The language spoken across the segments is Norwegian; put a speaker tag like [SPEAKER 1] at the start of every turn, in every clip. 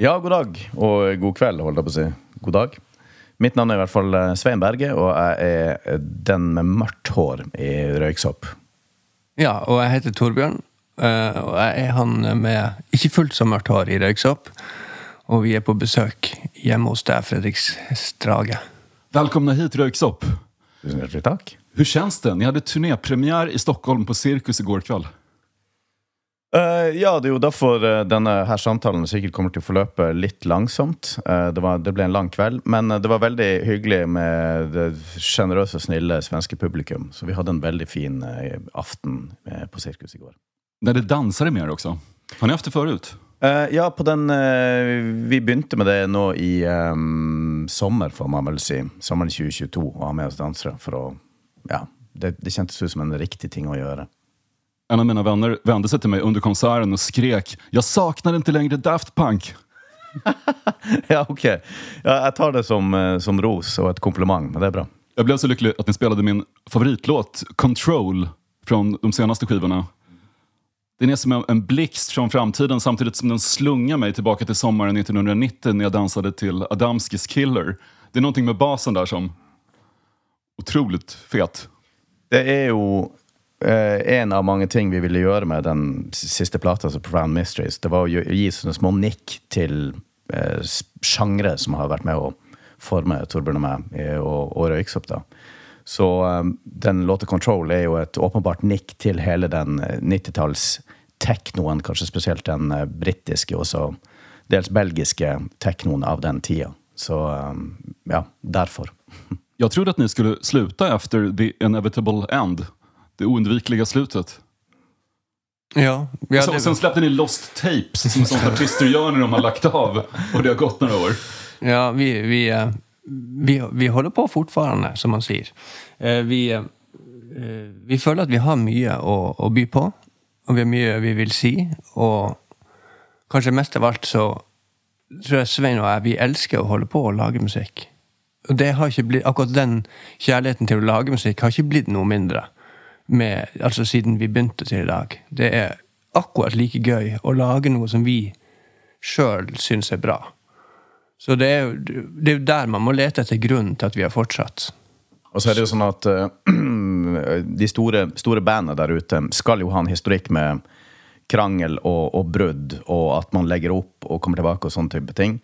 [SPEAKER 1] Ja, god dag og god kveld, holdt jeg på å si. God dag. Mitt navn er i hvert fall eh, Svein Berge, og jeg er den med mørkt hår i røyksopp.
[SPEAKER 2] Ja, og jeg heter Torbjørn. eh, Og jeg er han med ikke fullt så mørkt hår i røyksopp. Og vi er på besøk hjemme hos deg, Fredrik Strage.
[SPEAKER 3] Velkommen hit Røyksopp.
[SPEAKER 1] Tusen hjertelig takk.
[SPEAKER 3] Hvordan kjennes det? Ni hadde turnépremiere i Stockholm på Cirkus går kväll.
[SPEAKER 1] Eh, ja, det er jo derfor uh, denne her samtalen sikkert kommer til å forløpe litt langsomt. Uh, det, var, det ble en lang kveld, men det var veldig hyggelig med det sjenerøse og snille svenske publikum. Så vi hadde en veldig fin aften på Sirkus i går.
[SPEAKER 3] När det dansade med er også? Har ni haft det förut?
[SPEAKER 1] Eh, ja, på den Vi begynte med det nå i um, sommer, får man vel si. Sommeren 2022, å ha med oss dansere. For å Ja. Det, det kjentes ut som en riktig ting å gjøre.
[SPEAKER 3] En av mina vänner vände sig till mig under konserten och skrek Jag saknar inte längre Daft Punk.
[SPEAKER 1] Ja, ok. Ja, jeg tar det som, eh, som ros og et kompliment, men det er bra.
[SPEAKER 3] Jag blev så lycklig att ni spelade min favoritlåt Control från de senaste skivorna. Den är som en- en blixt från framtiden samtidigt som den slungar mig tillbaka till sommaren 1990 när jag dansade till Adamskis Killer. Det är någonting med basen där som otroligt fet.
[SPEAKER 1] Det er jo en av mange ting vi ville gjøre med den siste plata, altså Profound Mysteries. Det var å gi sånne små nikk til eh, sjangre som har vært med å forme Torbjørn og meg, eh, og, og Røyksopp. da. Så eh, den låta 'Control' er jo et åpenbart nikk til hele den eh, 90-talls-teknoen, kanskje spesielt den eh, britiske og så dels belgiske teknoen av den tida. Så eh, ja, derfor.
[SPEAKER 3] Jeg trodde at ni skulle sluta efter the inevitable end. Det oundvikliga slutet.
[SPEAKER 2] Ja, ja
[SPEAKER 3] Så,
[SPEAKER 2] det,
[SPEAKER 3] sen släppte ni Lost Tapes som sånt artister gör när de har lagt av. Och det har gått några år.
[SPEAKER 2] ja vi, vi, eh, vi, vi holder på fortfarande, som man sier. Eh, Vi, eh, vi føler at vi har mye å, å by på, og vi har mye vi vil si. Og kanskje mest av alt så tror jeg Svein og jeg vi elsker å holde på å lage musikk. Og det har ikke blitt, akkurat den kjærligheten til å lage musikk har ikke blitt noe mindre med, altså siden vi begynte til i dag. Det er akkurat like gøy å lage noe som vi sjøl syns er bra. Så det er, jo, det er der man må lete etter grunnen til at vi har fortsatt.
[SPEAKER 1] Og så er det jo sånn at uh, de store, store bandene der ute skal jo ha en historikk med krangel og, og brudd, og at man legger opp og kommer tilbake og sånne type ting.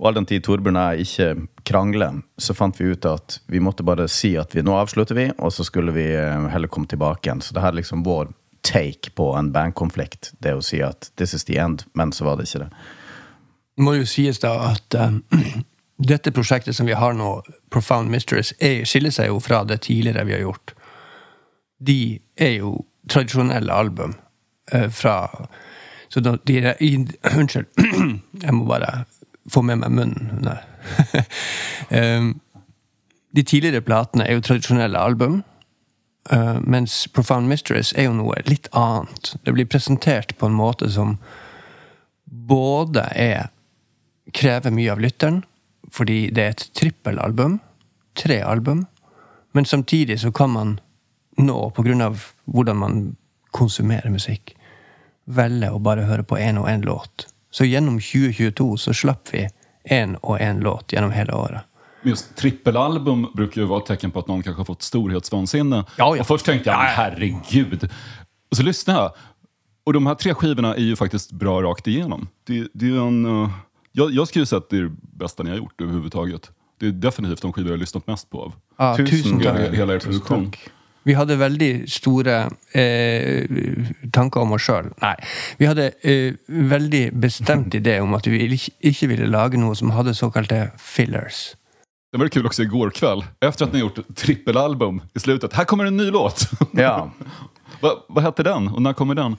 [SPEAKER 1] Og all den tid Torbjørn og jeg ikke krangler, så fant vi ut at vi måtte bare si at vi, nå avslutter vi, og så skulle vi eh, heller komme tilbake igjen. Så det her er liksom vår take på en bandkonflikt. Det å si at this is the end, men så var det ikke det.
[SPEAKER 2] Det må jo sies da at eh, dette prosjektet som vi har nå, Profound Mysteries, er, skiller seg jo fra det tidligere vi har gjort. De er jo tradisjonelle album uh, fra Så da, de i, Unnskyld. Jeg må bare få med meg munnen. Nei. De tidligere platene er jo tradisjonelle album. eh, mens Profound Mysteries er jo noe litt annet. Det blir presentert på en måte som både er krever mye av lytteren, fordi det er et trippelalbum, tre album, men samtidig så kan man nå, på grunn av hvordan man konsumerer musikk, velge å bare høre på én og én låt. Så gjennom 2022 så slapp vi én og én låt gjennom hele året.
[SPEAKER 3] Just trippelalbum brukar ju vara ett tecken på at noen kanskje har fått storhetsvansinne.
[SPEAKER 2] Ja, ja.
[SPEAKER 3] Och först tänkte jag, herregud. Och så lyssnade jag. Och de här tre skivorna är ju faktiskt bra rakt igenom. Det, det är en, uh, jag, jag skulle säga att det är det bästa ni har gjort överhuvudtaget. Det är definitivt de skivor jeg har lyssnat mest på av.
[SPEAKER 2] Ja, tusen
[SPEAKER 3] tusen
[SPEAKER 2] takk.
[SPEAKER 3] hela er
[SPEAKER 1] Tusen
[SPEAKER 3] produktion.
[SPEAKER 1] takk.
[SPEAKER 2] Vi hadde veldig store eh, tanker om oss sjøl. Nei. Vi hadde eh, veldig bestemt idé om at vi ikke, ville lage noe som hadde såkalte fillers.
[SPEAKER 3] Det var kul också igår kväll. Efter att ni har gjort trippelalbum i slutet. Här kommer en ny låt.
[SPEAKER 1] Ja.
[SPEAKER 3] vad, vad hette den och när kommer den?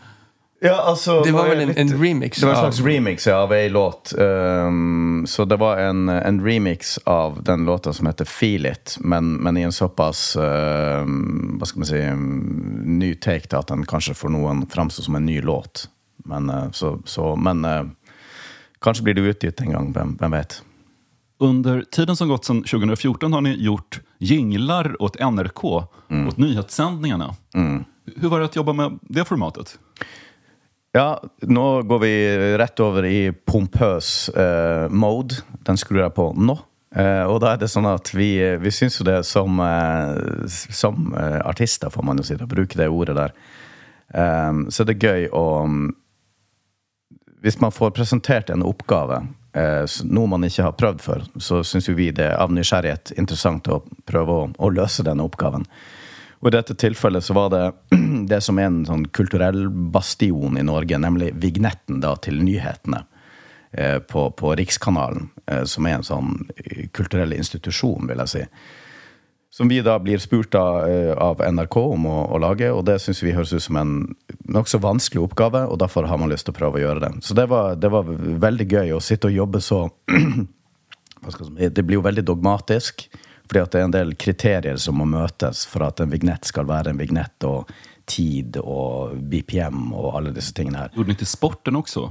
[SPEAKER 1] Ja, altså
[SPEAKER 2] Det var vel en, en remix
[SPEAKER 1] Det var en
[SPEAKER 2] av
[SPEAKER 1] slags remix ja, av ei låt. Um, så det var en, en remix av den låta som heter Feel It, men, men i en såpass uh, Hva skal man si um, ny take til at den kanskje for noen framstår som en ny låt. Men, uh, så, så, men uh, kanskje blir det utgitt en gang. Hvem, hvem vet?
[SPEAKER 3] Under tiden som gått sedan 2014 har ni gjort jinglar åt NRK, åt nyhetssändningarna. Hur var det att jobba med det formatet?
[SPEAKER 1] Ja, nå går vi rett over i pompøs eh, mode. Den skrur jeg på nå. Eh, og da er det sånn at vi, vi syns jo det som, eh, som eh, artister, får man jo si, å bruke det ordet der. Eh, så det er gøy å Hvis man får presentert en oppgave, eh, noe man ikke har prøvd før, så syns jo vi det av nysgjerrighet interessant å prøve å, å løse denne oppgaven. Og i dette tilfellet så var det det som er en sånn kulturell bastion i Norge, nemlig vignetten da til nyhetene eh, på, på Rikskanalen, eh, som er en sånn eh, kulturell institusjon, vil jeg si. Som vi da blir spurt av, av NRK om å, å lage, og det syns vi høres ut som en nokså vanskelig oppgave, og derfor har man lyst til å prøve å gjøre det. Så det var, det var veldig gøy å sitte og jobbe så Det blir jo veldig dogmatisk, fordi at det er en del kriterier som må møtes for at en vignett skal være en vignett, og tid og BPM og alle disse tingene her.
[SPEAKER 3] Gjorde ni ikke sporten også?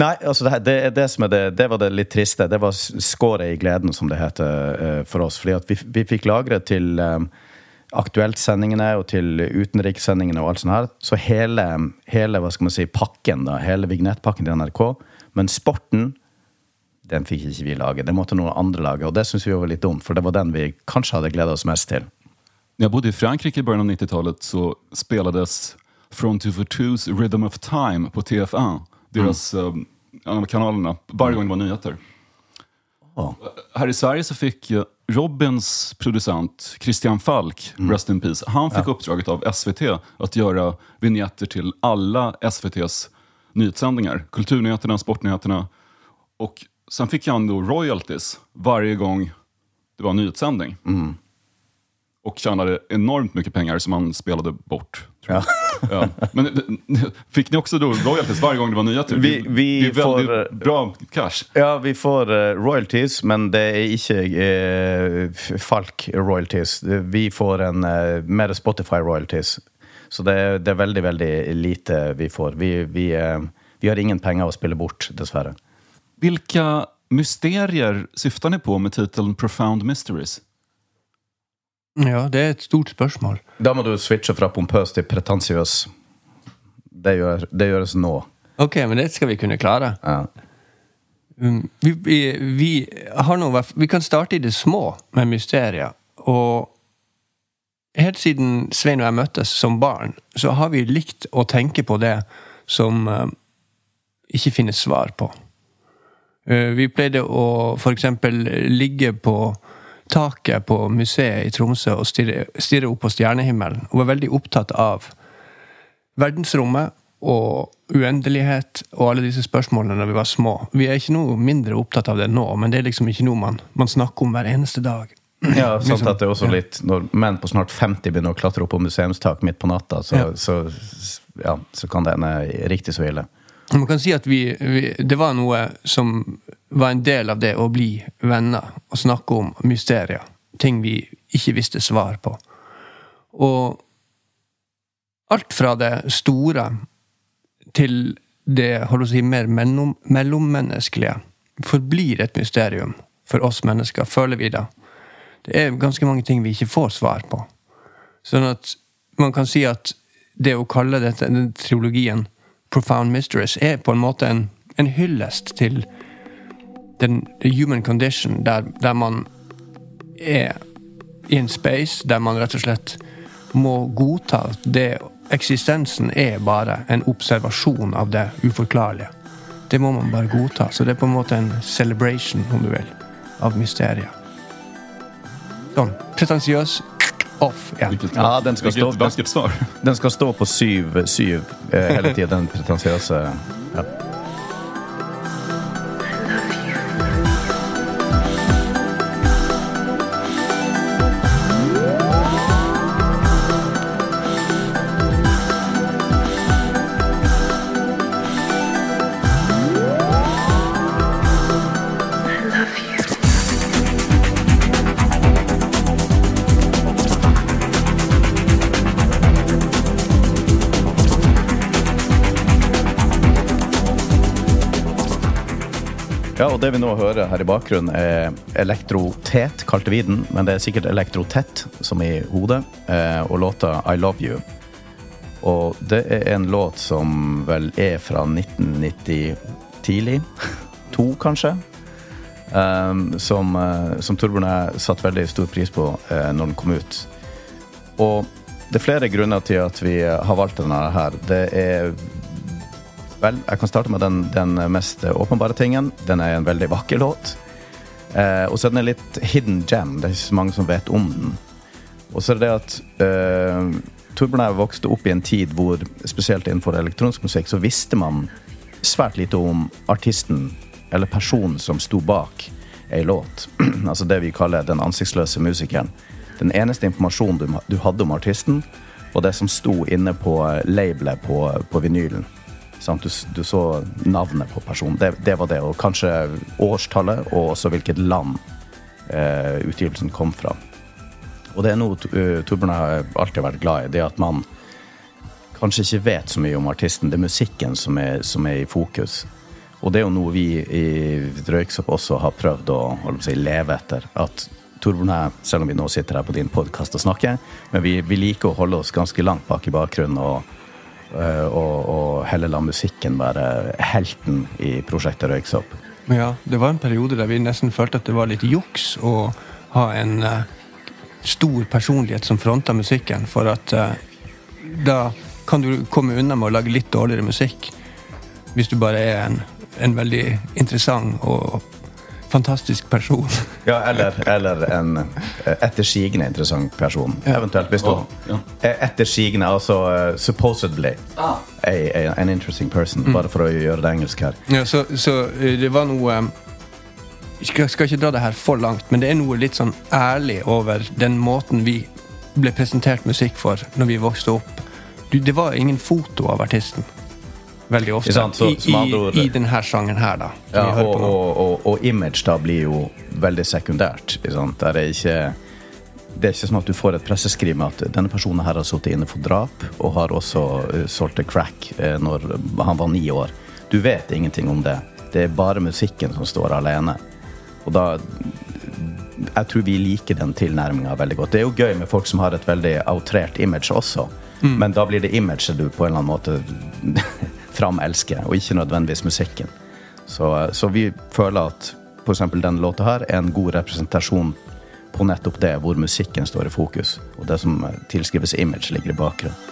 [SPEAKER 1] Nei, altså det, det, det, som det, det var det litt triste. Det var skåret i gleden, som det heter eh, for oss. Fordi at vi, vi fikk lagret til um, Aktuelt-sendingene og til utenrikssendingene og alt sånt her. Så hele, hele hva skal man si, pakken, da, hele vignettpakken til NRK. Men sporten, den fikk ikke vi lage. Det måtte noen andre lage. Og det syns vi var litt dumt, for det var den vi kanskje hadde gleda oss mest til.
[SPEAKER 3] Når jeg bodde i Frankrike i begynnelsen av 90-tallet, så spelades From 242's Rhythm of Time på TF1. deres mm. en av hver gang det var nyheter.
[SPEAKER 1] Oh.
[SPEAKER 3] Her i Sverige så fick eh, Robins produsent Christian Falk, Rest in Peace, han fikk ja. oppdraget av SVT att gjøre vignetter til alle SVTs nyhetssendinger. Kulturnyheterna, sportnyheterna. Och sen fick han då royalties varje gång det var en nyhetssändning. Och tjänade enormt mycket pengar som han spelade bort. tror jag. Ja. Men fick ni också då royalties varje gång det var nyheter?
[SPEAKER 1] Vi- vi
[SPEAKER 3] det är väldigt
[SPEAKER 1] får, eh,
[SPEAKER 3] bra cash.
[SPEAKER 1] Ja, vi får eh, royalties, men det er ikke eh, Falk royalties. Vi får en eh, mer Spotify royalties. Så det er, det är veldig, veldig lite vi får. Vi, vi, eh, vi har ingen penger å spille bort, dessverre.
[SPEAKER 3] Vilka mysterier syftar ni på med titeln Profound Mysteries?
[SPEAKER 2] Ja, det er et stort spørsmål.
[SPEAKER 1] Da må du switche fra pompøs til pretensiøs. Det, gjør, det gjøres nå.
[SPEAKER 2] Ok, men det skal vi kunne klare.
[SPEAKER 1] Ja.
[SPEAKER 2] Um, vi, vi, vi, har noe, vi kan starte i det små med mysterier. Og helt siden Svein og jeg møttes som barn, så har vi likt å tenke på det som um, ikke finnes svar på. Uh, vi pleide å eksempel ligge på taket på museet i Tromsø og stirre, stirre opp på stjernehimmelen. Og var veldig opptatt av verdensrommet og uendelighet og alle disse spørsmålene når vi var små. Vi er ikke noe mindre opptatt av det nå, men det er liksom ikke noe man, man snakker om hver eneste dag.
[SPEAKER 1] Ja, sant
[SPEAKER 2] Liksom,
[SPEAKER 1] at det er også litt Når menn på snart 50 begynner å klatre opp på museumstak midt på natta, så,
[SPEAKER 2] Ja.
[SPEAKER 1] så, ja, så kan det ende riktig så ille.
[SPEAKER 2] Man kan si at vi, vi, det var noe som var en del av det å bli venner og snakke om mysterier. Ting vi ikke visste svar på. Og alt fra det store til det holdt å si, mer mellom, mellommenneskelige forblir et mysterium for oss mennesker, føler vi det. Det er ganske mange ting vi ikke får svar på. Sånn at man kan si at det å kalle dette, den trilogien Profound Mysteries er på en måte en, en hyllest til den the human condition, der, der man er in space, der man rett og slett må godta det eksistensen er bare en observasjon av det uforklarlige. Det må man bare godta. Så det er på en måte en celebration, om du vil, av mysteriet. Sånn. Pretensiøs. Off
[SPEAKER 3] Ja,
[SPEAKER 1] Ja, den
[SPEAKER 3] skal
[SPEAKER 1] stå-
[SPEAKER 3] den.
[SPEAKER 1] Den skal stå på syv, syv eh, hele tida, den pretensiøse ja. Ja, og det vi nå hører her i bakgrunnen er Elektrotet, kalte vi den, men det er sikkert Elektrotett som i hodet, eh, og låta I Love You. Og det er en låt som vel er fra 1990 tidlig. To, kanskje. Um, som, uh, som Torbjørn jeg satte veldig stor pris på uh, når den kom ut. Og det er flere grunner til at vi har valgt denne her. Det er Vel, jeg kan starte med den, den mest åpenbare tingen. Den er en veldig vakker låt. Eh, og så er den en litt hidden gem. Det er ikke så mange som vet om den. Og så er det det at eh, Torbjørn og jeg vokste opp i en tid hvor spesielt innenfor elektronisk musikk så visste man svært lite om artisten eller personen som sto bak ei låt. altså det vi kaller den ansiktsløse musikeren. Den eneste informasjonen du, du hadde om artisten, var det som sto inne på labelet på, på vinylen. Du, du, så navnet på personen. Det, det, var det. Og kanskje årstallet, og også hvilket land eh, utgivelsen kom fra. Og det er noe Torbjørn har alltid vært glad i. Det at man kanskje ikke vet så mye om artisten. Det er musikken som er, som er i fokus. Og det er jo noe vi i Røyksopp også har prøvd å si, leve etter. At Torbjørn selv om vi nå sitter her på din podkast og snakker, men vi, vi, liker å holde oss ganske langt bak i bakgrunnen og, og, og heller la musikken være helten i prosjektet Røyksopp.
[SPEAKER 2] Ja, det var en periode der vi nesten følte at det var litt juks å ha en uh, stor personlighet som fronta musikken, for at uh, da kan du komme unna med å lage litt dårligere musikk. Hvis du bare er en en veldig interessant og fantastisk person.
[SPEAKER 1] ja, eller, eller en ettersigende interessant person. Ja. Eventuelt hvis du oh, ja. Ettersigende, altså uh, supposedly ah. a, a, an interesting person. Mm. Bare for å gjøre det engelsk her.
[SPEAKER 2] Ja, så, så eh, det var noe skal, skal, ikke dra det her for langt, men det er noe litt sånn ærlig over den måten vi ble presentert musikk for når vi vokste opp. Du, det var ingen foto av artisten veldig ofte. Så, I, i, I, denne sangen her, da.
[SPEAKER 1] Ja, og, og, og, og, image da blir jo veldig sekundært. Er ikke det er ikke sånn at du får et presseskriv med at denne personen her har sittet inne for drap og har også uh, solgt crack uh, når han var ni år. Du vet ingenting om det. Det er bare musikken som står alene. Og da Jeg tror vi liker den tilnærminga veldig godt. Det er jo gøy med folk som har et veldig outrert image også, mm. men da blir det imaget du på en eller annen måte framelsker, og ikke nødvendigvis musikken. Så, så vi føler at f.eks. denne låta her er en god representasjon på nettopp det, hvor musikken står i fokus, og det som tilskrives image, ligger i bakgrunnen.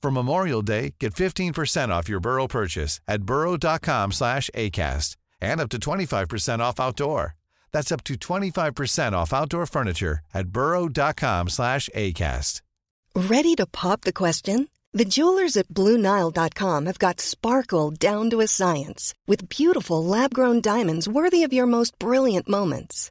[SPEAKER 4] For Memorial Day, get 15% off your Burrow purchase at burrow.com slash ACAST and up to 25% off outdoor. That's up to 25% off outdoor furniture at burrow.com slash ACAST.
[SPEAKER 5] Ready to pop the question? The jewelers at BlueNile.com have got sparkle down to a science with beautiful lab-grown diamonds worthy of your most brilliant moments.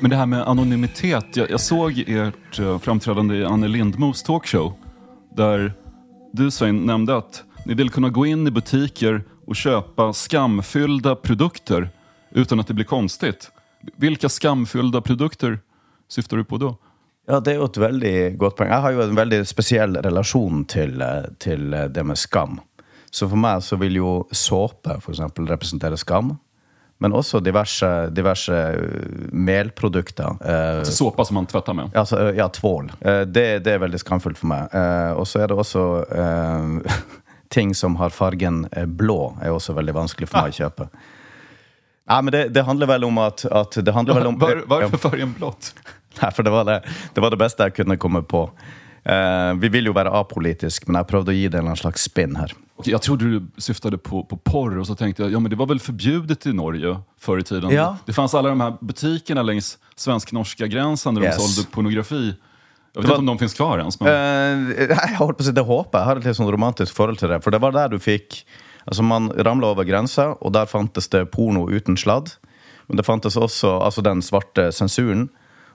[SPEAKER 3] Men det här med anonymitet. Jag, jag såg ert uh, framträdande i Anne Lindmos talkshow. Där du Svein nämnde att ni vill kunna gå in i butiker och köpa skamfyllda produkter utan att det blir konstigt. Vilka skamfyllda produkter syftar du på då?
[SPEAKER 1] Ja, det er jo et veldig godt poeng. Jeg har jo en veldig spesiell relasjon til, eh, til det med skam. Så for meg så vil jo såpe eksempel representere skam. Men også diverse, diverse eh, melprodukter. Eh,
[SPEAKER 3] Såpa som man tvetter med.
[SPEAKER 1] Altså, ja, tvål. Eh, Det, det er veldig skamfullt for meg. Eh, Og så er det også eh, ting som har fargen blå, er også veldig vanskelig for meg å kjøpe. Nei, men det, det handler vel om at, at det handler vel om
[SPEAKER 3] Var, varför färgen blått?
[SPEAKER 1] Nei, for det var det, det var det beste jeg kunne komme på. Eh, vi vil jo være apolitisk, men jeg prøvde å gi det en slags spinn her.
[SPEAKER 3] Okay, jeg trodde du syftade på, på porr og så tenkte jeg ja men det var vel förbjudet i Norge før i tiden.
[SPEAKER 1] Ja.
[SPEAKER 3] Det fanns alle de her butikkene langs svensk-norska der de
[SPEAKER 1] Yes.
[SPEAKER 3] sålde pornografi. Jeg vet ikke om de finnes kvar ens. Men...
[SPEAKER 1] Uh, jeg holdt på å si, Det håper jeg. Jeg har et litt sånn romantisk forhold til det. For det var der du fikk Altså Man ramla over grensa, og der fantes det porno uten sladd. Men det fantes også altså den svarte sensuren.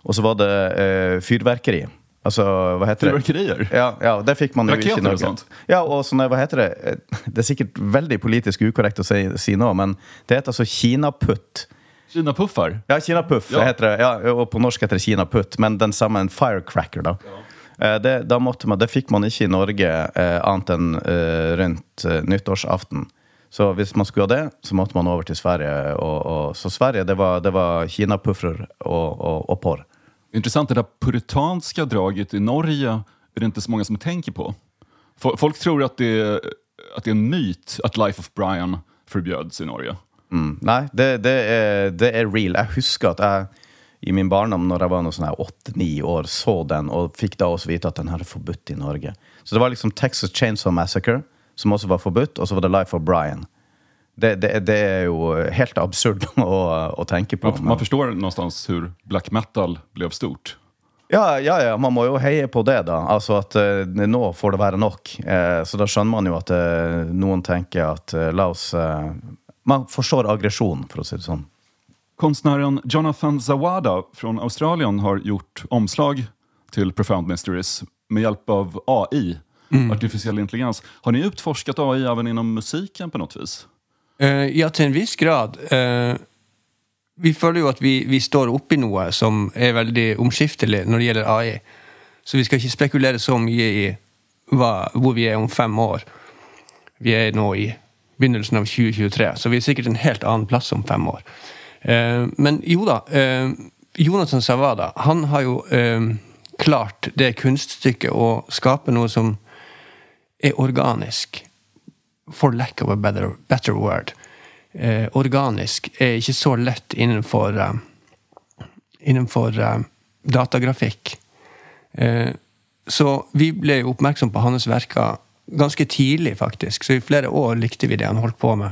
[SPEAKER 1] Og så var det uh, fyrverkeri. Altså, hva heter det?
[SPEAKER 3] Fyrverkerier?
[SPEAKER 1] Ja, ja, det fikk man
[SPEAKER 3] Raketer
[SPEAKER 1] ikke i Norge.
[SPEAKER 3] sånt?
[SPEAKER 1] Ja, og sånne, hva heter det? Eh, Det er sikkert veldig politisk ukorrekt å si, si nå, men det heter altså kinaputt.
[SPEAKER 3] Kinapuffar?
[SPEAKER 1] Ja, kinapuff
[SPEAKER 3] Ja.
[SPEAKER 1] heter det. Ja, og på norsk heter det kinaputt, men den samme en firecracker, da. Ja. Det, da man, det fikk man ikke i Norge eh, annet enn eh, rundt eh, nyttårsaften. Så hvis man skulle ha det, så måtte man over til Sverige. Og, og, så Sverige, det var, det var kinapuffer og, og, og porr.
[SPEAKER 3] Intressant, det där puritanska draget i Norge är det inte så många som tänker på. Folk tror att det, är, att det är en myt att Life of Brian förbjöds i Norge.
[SPEAKER 1] Mm. Nei, det, det, er, det er real. Jeg husker at jeg i min barndom, når jeg var noe sånn åtte-ni år, så den, og fikk da også vite at den her er forbudt i Norge. Så det var liksom Texas Chainsaw Massacre, som også var forbudt, og så var det Life of Brian. Det, det, det er jo helt absurd å, å tenke på.
[SPEAKER 3] Man, man förstår någonstans hvor black metal ble stort.
[SPEAKER 1] Ja, ja, ja, man må jo heie på det, da. Altså at uh, nå får det være nok. Uh, så da skjønner man jo at uh, noen tenker at la oss Man forstår aggresjon, for å si det sånn.
[SPEAKER 3] Konstnären Jonathan Zawada fra Australien har gjort omslag til Profound Mysteries med hjelp av AI, artificiell intelligens. Har ni utforskat AI även inom musiken på noe vis?
[SPEAKER 2] Eh, ja, til en viss grad. Uh, vi føler jo at vi, vi står oppi noe som er veldig omskiftelig når det gjelder AI. Så vi skal ikke spekulere så mye i hva, hvor vi er om fem år. Vi er nå i begynnelsen av 2023, så vi er sikkert en helt annen plass om fem år. Uh, men jo da, Uh, Jonathan Savada han har jo klart det kunststykket å skape noe som er organisk for lack of a better, better word. Eh, organisk er ikke så lett innenfor, eh, innenfor eh, datagrafikk. Eh, så vi ble jo oppmerksom på hans verker ganske tidlig, faktisk. Så i flere år likte vi det han holdt på med,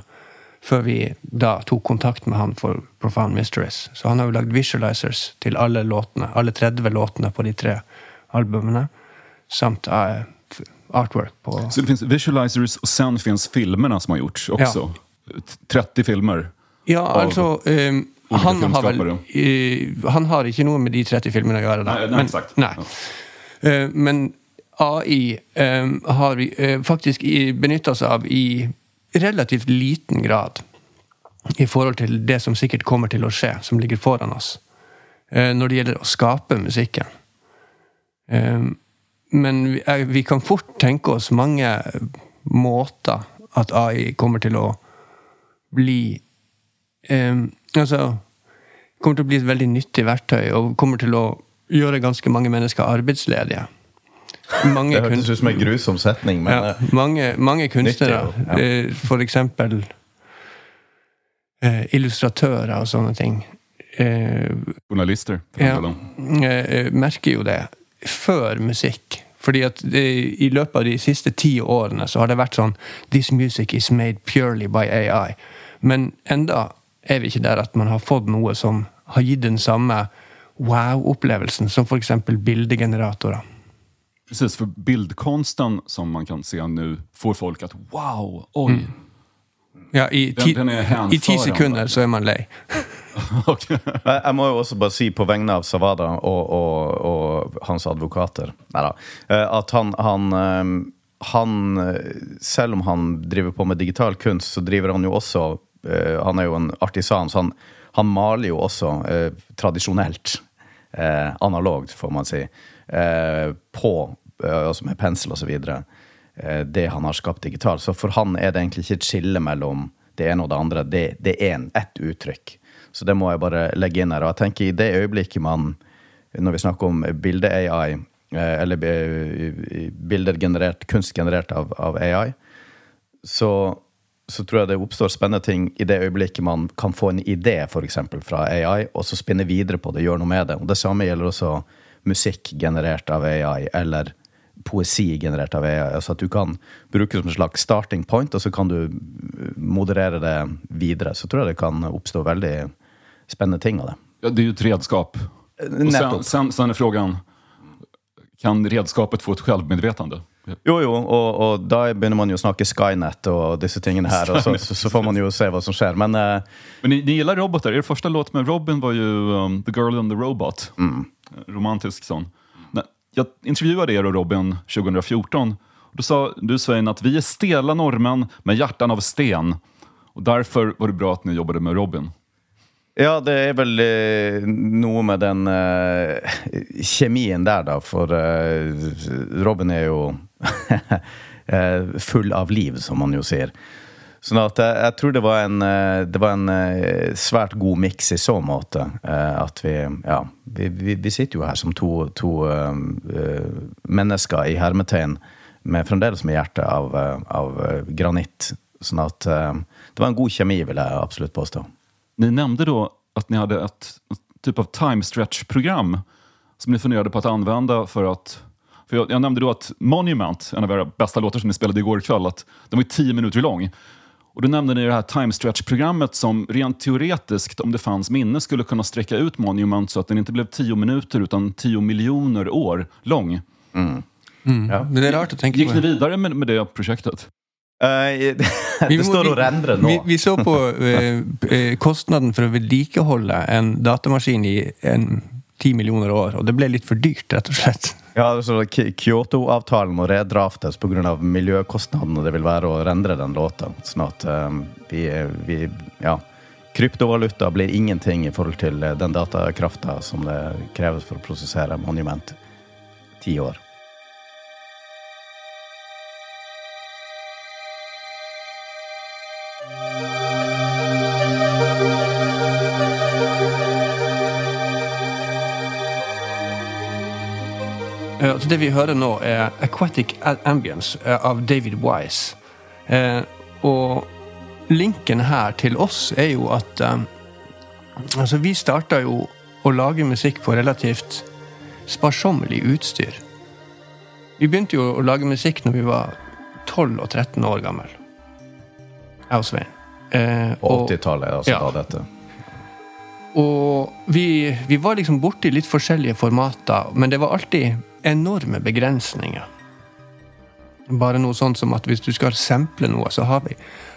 [SPEAKER 2] før vi da tok kontakt med han for Profound Mysteries. Så han har jo lagd visualizers til alle låtene, alle 30 låtene på de tre albumene, samt eh, artwork på
[SPEAKER 3] Så det finns visualizers och sen finns filmerna som har gjorts också. 30 filmer.
[SPEAKER 2] Ja, alltså... ehm, han, har vel, eh, han har ikke noe med de 30 filmene å gjøre. Da.
[SPEAKER 3] Nei, nei, exakt.
[SPEAKER 2] Nei. Uh, men AI um, har vi uh, faktisk benytta oss av i relativt liten grad i forhold til det som sikkert kommer til å skje, som ligger foran oss, uh, når det gjelder å skape musikken. Ehm, men vi, eh, vi kan fort tenke oss mange måter at AI kommer til å bli eh, Altså kommer til å bli et veldig nyttig verktøy, og kommer til å gjøre ganske mange mennesker arbeidsledige. Mange,
[SPEAKER 1] Det hørtes ut som en grusom setning, men
[SPEAKER 2] ja,
[SPEAKER 1] eh,
[SPEAKER 2] mange, mange kunstnere,
[SPEAKER 1] Nyttig, ja.
[SPEAKER 2] eh, for eksempel eh, illustratører og sånne ting, eh,
[SPEAKER 3] Journalister. for
[SPEAKER 2] ja, eh, merker jo det før musikk. Fordi at I løpet av de siste ti årene så har det vært sånn This music is made purely by AI. Men enda er vi ikke der at man har fått noe som har gitt den samme wow-opplevelsen som f.eks. bildegeneratorer.
[SPEAKER 3] Precis, for bildkonsten som man kan se nu får folk at wow, oj.
[SPEAKER 2] Ja, i,
[SPEAKER 3] Den-
[SPEAKER 2] ti,
[SPEAKER 3] den er
[SPEAKER 2] I ti sekunder så er man lei.
[SPEAKER 3] okay.
[SPEAKER 1] Jeg, må jo også bare si på vegne av Savada og, og, og hans advokater Neida. eh, At han, han, eh, han eh, Selv om han driver på med digital kunst, så driver han jo også Han er jo en artisan, så han han maler jo også eh, tradisjonelt, eh, analogt, får man si, eh, på altså med pensel og så Eh, det han har skapt digitalt. Så for han er det egentlig ikke et skille mellom det ene og det andre. Det, det er en, ett uttrykk. Så det må jeg bare legge inn her. Og jeg tenker i det øyeblikket man, når vi snakker om bilde-AI, eh, eller eh, bilder generert, kunst generert av, av AI, så så tror jeg det oppstår spennende ting i det øyeblikket man kan få en idé for eksempel, fra AI, og så spinne videre på det, gjøre noe med det. Og Det samme gjelder også musikk generert av AI, eller poesi generert av AI. Altså at du kan bruke det som en slags starting point, og så kan du moderere det videre. Så tror jeg det kan oppstå veldig spennende ting av det.
[SPEAKER 3] Ja, det er jo et redskap. Och sen,
[SPEAKER 1] Nettopp.
[SPEAKER 3] sen, sen är frågan, kan redskapet få et självmedvetande?
[SPEAKER 1] Jo, jo, og, og da begynner man jo å snakke Skynet og disse tingene her, så, så, får man jo se hva som skjer. Men eh,
[SPEAKER 3] Men ni, ni gillar robotar. Er første låt med Robin var jo um, The Girl and the Robot. Mm. Romantisk sån. Jag intervjuade er och Robin 2014. Och Då sa du Svein att vi är stela norrmän med hjärtan av sten. Och därför var det bra att ni jobbade med Robin.
[SPEAKER 1] Ja, det er vel eh, noe med den eh, kjemien der, da. For eh, Robin er jo eh, full av liv, som man jo sier. Sånn at jeg, jeg tror det var en, eh, det var en eh, svært god miks i så måte. eh, At vi Ja, vi, vi, vi sitter jo her som to, to eh, mennesker i hermetegn med fremdeles med hjertet av, av granitt. Sånn at uh, det var en god kjemi, vil jeg absolutt påstå.
[SPEAKER 3] Ni nämnde då at ni hadde et typ av time stretch-program som ni funderte på å anvende for at För jag, jag nämnde då att Monument, en av era bästa låter som ni spelade igår kväll, att den var ju tio minuter lång. Och du nämnde ni det här time stretch-programmet som rent teoretiskt, om det fanns minne, skulle kunna sträcka ut Monument så att den inte blev tio minuter utan tio miljoner år lång.
[SPEAKER 2] Men det er rart å tenke
[SPEAKER 3] Gick
[SPEAKER 2] på.
[SPEAKER 3] ni vidare med, med det projektet?
[SPEAKER 1] Eh, det står og rendrer nå.
[SPEAKER 2] Vi, vi så på eh, eh, kostnaden for å vedlikeholde en datamaskin i en ti millioner år, og det ble litt for dyrt, rett og slett.
[SPEAKER 1] Ja, altså Kyoto-avtalen må redraftes pga. miljøkostnadene det vil være å rendre den låta. Sånn at um, vi, vi Ja. Kryptovaluta blir ingenting i forhold til eh, den datakrafta som det kreves for å prosessere Monument. Ti år.
[SPEAKER 2] Eh, altså det vi hører nå, er Aquatic Ambience eh, av David Wise. Eh, og linken her til oss er jo at Altså, vi starta jo å lage musikk på relativt sparsommelig utstyr. Vi begynte jo å lage musikk når vi var 12 og 13 år gammel. Jeg og Svein. Eh,
[SPEAKER 1] På 80-tallet, altså
[SPEAKER 2] Ja.
[SPEAKER 1] da dette.
[SPEAKER 2] og vi, vi var liksom borti litt forskjellige formater, men det var alltid enorme begrensninger. Bare noe sånt som at hvis du skal sample noe, så, vi,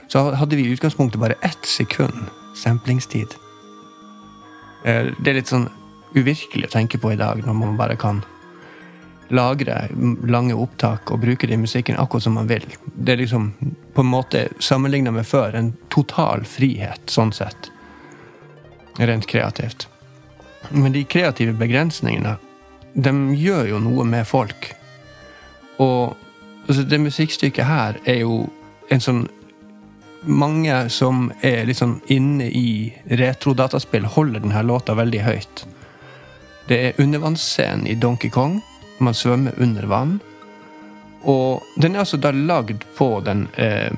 [SPEAKER 2] så hadde vi i utgangspunktet bare ett sekund samplingstid. Eh, Det er litt sånn uvirkelig å tenke på i dag, når man bare kan lagre lange opptak og bruke det i musikken akkurat som man vil. Det er liksom, på en måte, sammenligna med før, en total frihet, sånn sett rent kreativt. Men de kreative begrensningene, de gjør jo noe med folk. Og altså, det musikkstykket her er jo en sånn Mange som er sånn inne i retro-dataspill, holder denne låta veldig høyt. Det er undervannsscenen i Donkey Kong. Man svømmer under vann. Og den er altså da lagd på den eh,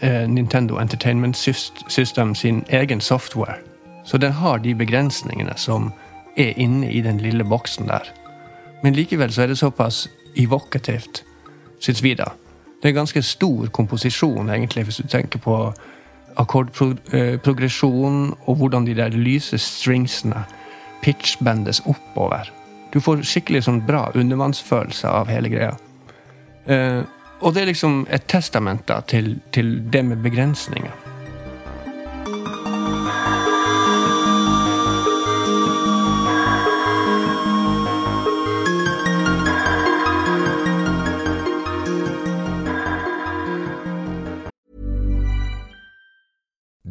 [SPEAKER 2] eh, Nintendo Entertainment System sin egen software. Så den har de begrensningene som er inne i den lille boksen der. Men likevel så er det såpass evokativt, syns vi da. Det er ganske stor komposisjon, egentlig, hvis du tenker på akkordprogresjonen og hvordan de der lyse stringsene pitchbendes oppover. Du får skikkelig sånn bra undervannsfølelse av hele greia. Uh, og det er liksom et testament da, til, til det med begrensninger.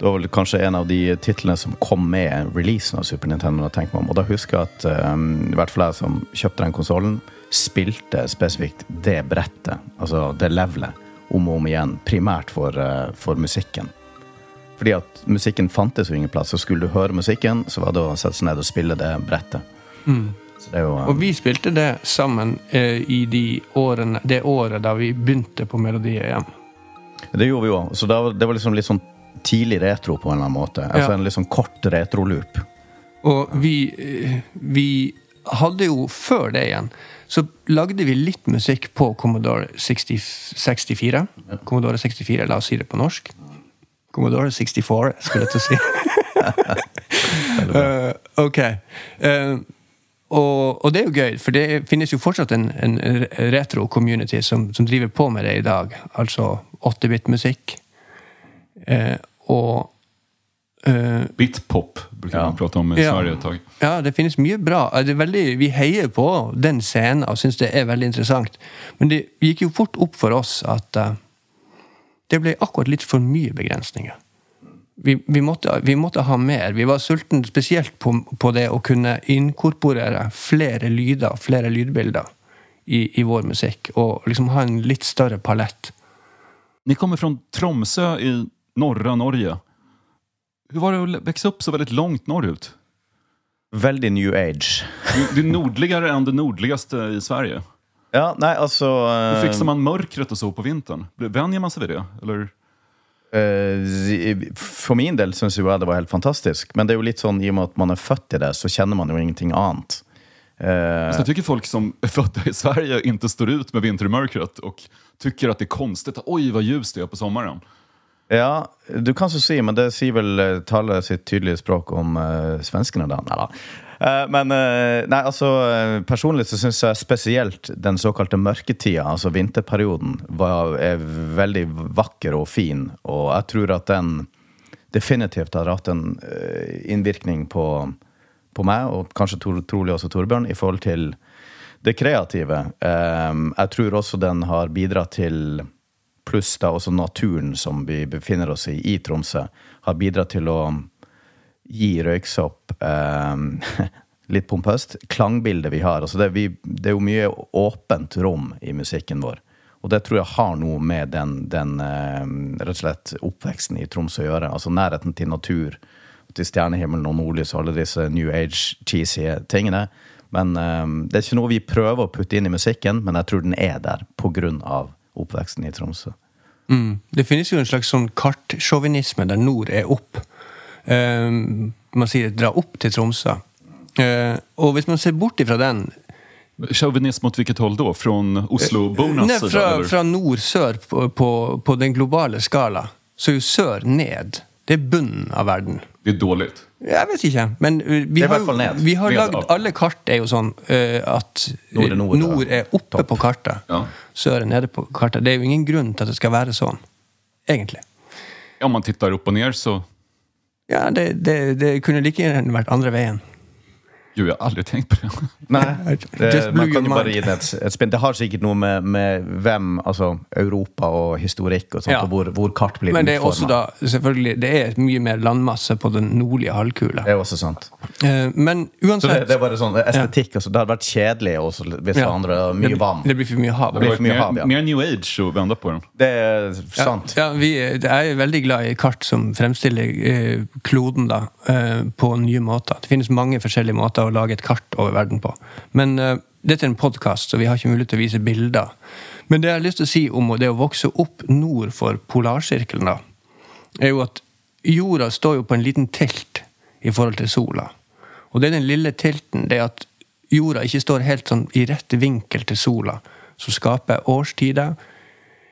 [SPEAKER 1] Det var vel kanskje en av de titlene som kom med releasen av Super Nintendo. meg om. Og da husker jeg at um, i hvert fall jeg som kjøpte den konsollen, spilte spesifikt det brettet, altså det levelet, om og om igjen. Primært for, uh, for musikken. Fordi at musikken fantes jo ingen plass. Så skulle du høre musikken, så var det å sette seg ned og spille det brettet. Så det jo, um,
[SPEAKER 2] Og vi spilte det sammen uh, i de årene, det året da vi begynte på Melodi EM.
[SPEAKER 1] Det gjorde vi òg. Så det var liksom litt sånn tidlig retro på en eller annen måte. Altså
[SPEAKER 2] Ja.
[SPEAKER 1] En litt sånn kort retroloop.
[SPEAKER 2] Og vi, eh, vi hadde jo før det igjen, så lagde vi litt musikk på Commodore 60, 64. Commodore 64, la oss si det på norsk. Commodore 64, skulle jeg til å si. uh, ok. Uh, og, og det er jo gøy, for det finnes jo fortsatt en, en retro-community som, som driver på med det i dag. Altså 8-bit-musikk. Eh, og Uh,
[SPEAKER 3] Bitpop bruker
[SPEAKER 1] Ja.
[SPEAKER 3] man prate om i
[SPEAKER 2] Ja.
[SPEAKER 3] Sverige et tag.
[SPEAKER 2] Ja, det finnes mye bra. Det er veldig, vi heier på den scenen og syns det er veldig interessant. Men det gikk jo fort opp for oss at uh, det ble akkurat litt for mye begrensninger. Vi, vi, måtte, vi måtte ha mer. Vi var sultne spesielt på, på det å kunne inkorporere flere lyder, flere lydbilder, i, i vår musikk. Og liksom ha en litt større palett.
[SPEAKER 3] Ni kommer fra Tromsø i norra Norge. Hur var det att växa upp så väldigt långt norrut?
[SPEAKER 1] Veldig new age.
[SPEAKER 3] Det- är nordligare än det nordligaste i Sverige.
[SPEAKER 1] Ja, nei, altså
[SPEAKER 3] Hur fixar man mörkret och så på vintern? Vänjer man sig vid det? Eller?
[SPEAKER 1] eh, For min del syns jo jeg det var helt fantastisk. Men det er jo litt sånn i og med at man er født i det, så kjenner man jo ingenting annet. Eh,
[SPEAKER 3] Så jag tycker folk som är födda i Sverige inte står ut med vintermörkret och tycker att det är konstigt. Oj, vad ljust det är på sommaren.
[SPEAKER 1] Ja, du kan så si, men det sier vel tallet sitt tydelige språk om uh, svenskene, da. Neida. Uh, men uh, nei, altså eh, personlig så syns jeg spesielt den såkalte mørketida, altså vinterperioden, var, er veldig vakker og fin. Og jeg tror at den definitivt har hatt en eh, innvirkning på, på meg, og kanskje tro, trolig også Torbjørn, i forhold til det kreative. Eh, jeg tror også den har bidratt til pluss da også naturen som vi befinner oss i i Tromsø, har bidratt til å gi røyksopp eh, litt pompøst klangbildet vi har. Altså det, vi, det er jo mye åpent rom i musikken vår. Og det tror jeg har noe med den, den eh, rett og slett oppveksten i Tromsø å gjøre. Altså nærheten til natur, til stjernehimmelen og nordlys og alle disse new age, cheesy tingene. Men eh, det er ikke noe vi prøver å putte inn i musikken, men jeg tror den er der på grunn av oppveksten i Tromsø.
[SPEAKER 2] Mm. Det finnes jo en slags sånn kartsjåvinisme der nord er opp. Uh, man sier 'dra opp til Tromsø'. Uh, og hvis man ser bort ifra den
[SPEAKER 3] Sjåvinisme mot hvilket håll da? Från Oslobornas
[SPEAKER 2] Nei,
[SPEAKER 3] sida?
[SPEAKER 2] fra, fra nord-sør på, på, på den globale skala, så er jo sør ned. Det er bunnen av verden.
[SPEAKER 3] Det er dårlig.
[SPEAKER 2] Jeg vet ikke, men vi har, vi har lagd. Alle kart er jo sånn uh, at
[SPEAKER 1] Nord er nord,
[SPEAKER 2] nord er oppe
[SPEAKER 1] Topp.
[SPEAKER 2] på kartet,
[SPEAKER 3] Ja.
[SPEAKER 2] sør er nede på kartet. Det er jo ingen grunn til at det skal være sånn, egentlig.
[SPEAKER 3] Om man tittar opp og ned, så...
[SPEAKER 2] Ja, det, det, det kunne like gjerne vært andre veien.
[SPEAKER 3] Jo, jeg har aldri tenkt på det.
[SPEAKER 1] Nei, det, man kan jo bare gi det et, et spinn. Det har sikkert noe med, med hvem, altså Europa og historikk og sånt,
[SPEAKER 2] Ja.
[SPEAKER 1] og hvor, hvor kart blir
[SPEAKER 2] Men det er også da, selvfølgelig, det er mye mer landmasse på den nordlige halvkule.
[SPEAKER 1] Det er også sant.
[SPEAKER 2] Eh, Men
[SPEAKER 1] Så det, det er bare sånn estetikk. Altså, det hadde vært kjedelig også, hvis
[SPEAKER 2] Ja.
[SPEAKER 1] andre, mye
[SPEAKER 2] det,
[SPEAKER 1] vann.
[SPEAKER 2] det blir for mye hav.
[SPEAKER 1] Det blir for
[SPEAKER 3] mye
[SPEAKER 1] hav, ja.
[SPEAKER 3] mer new age å vende på den.
[SPEAKER 1] Det er
[SPEAKER 2] Ja,
[SPEAKER 1] sant.
[SPEAKER 2] ja, vi, jeg er veldig glad i kart som fremstiller eh, kloden da, eh, på nye måter. Det finnes mange forskjellige måter å lage et kart over verden på. Men uh, dette er en podkast, så vi har ikke mulighet til å vise bilder. Men det jeg har lyst til å si om det å vokse opp nord for polarsirkelen, da, er jo at jorda står jo på en liten telt i forhold til sola. Og det er den lille telten, det at jorda ikke står helt sånn i rett vinkel til sola, som skaper årstider.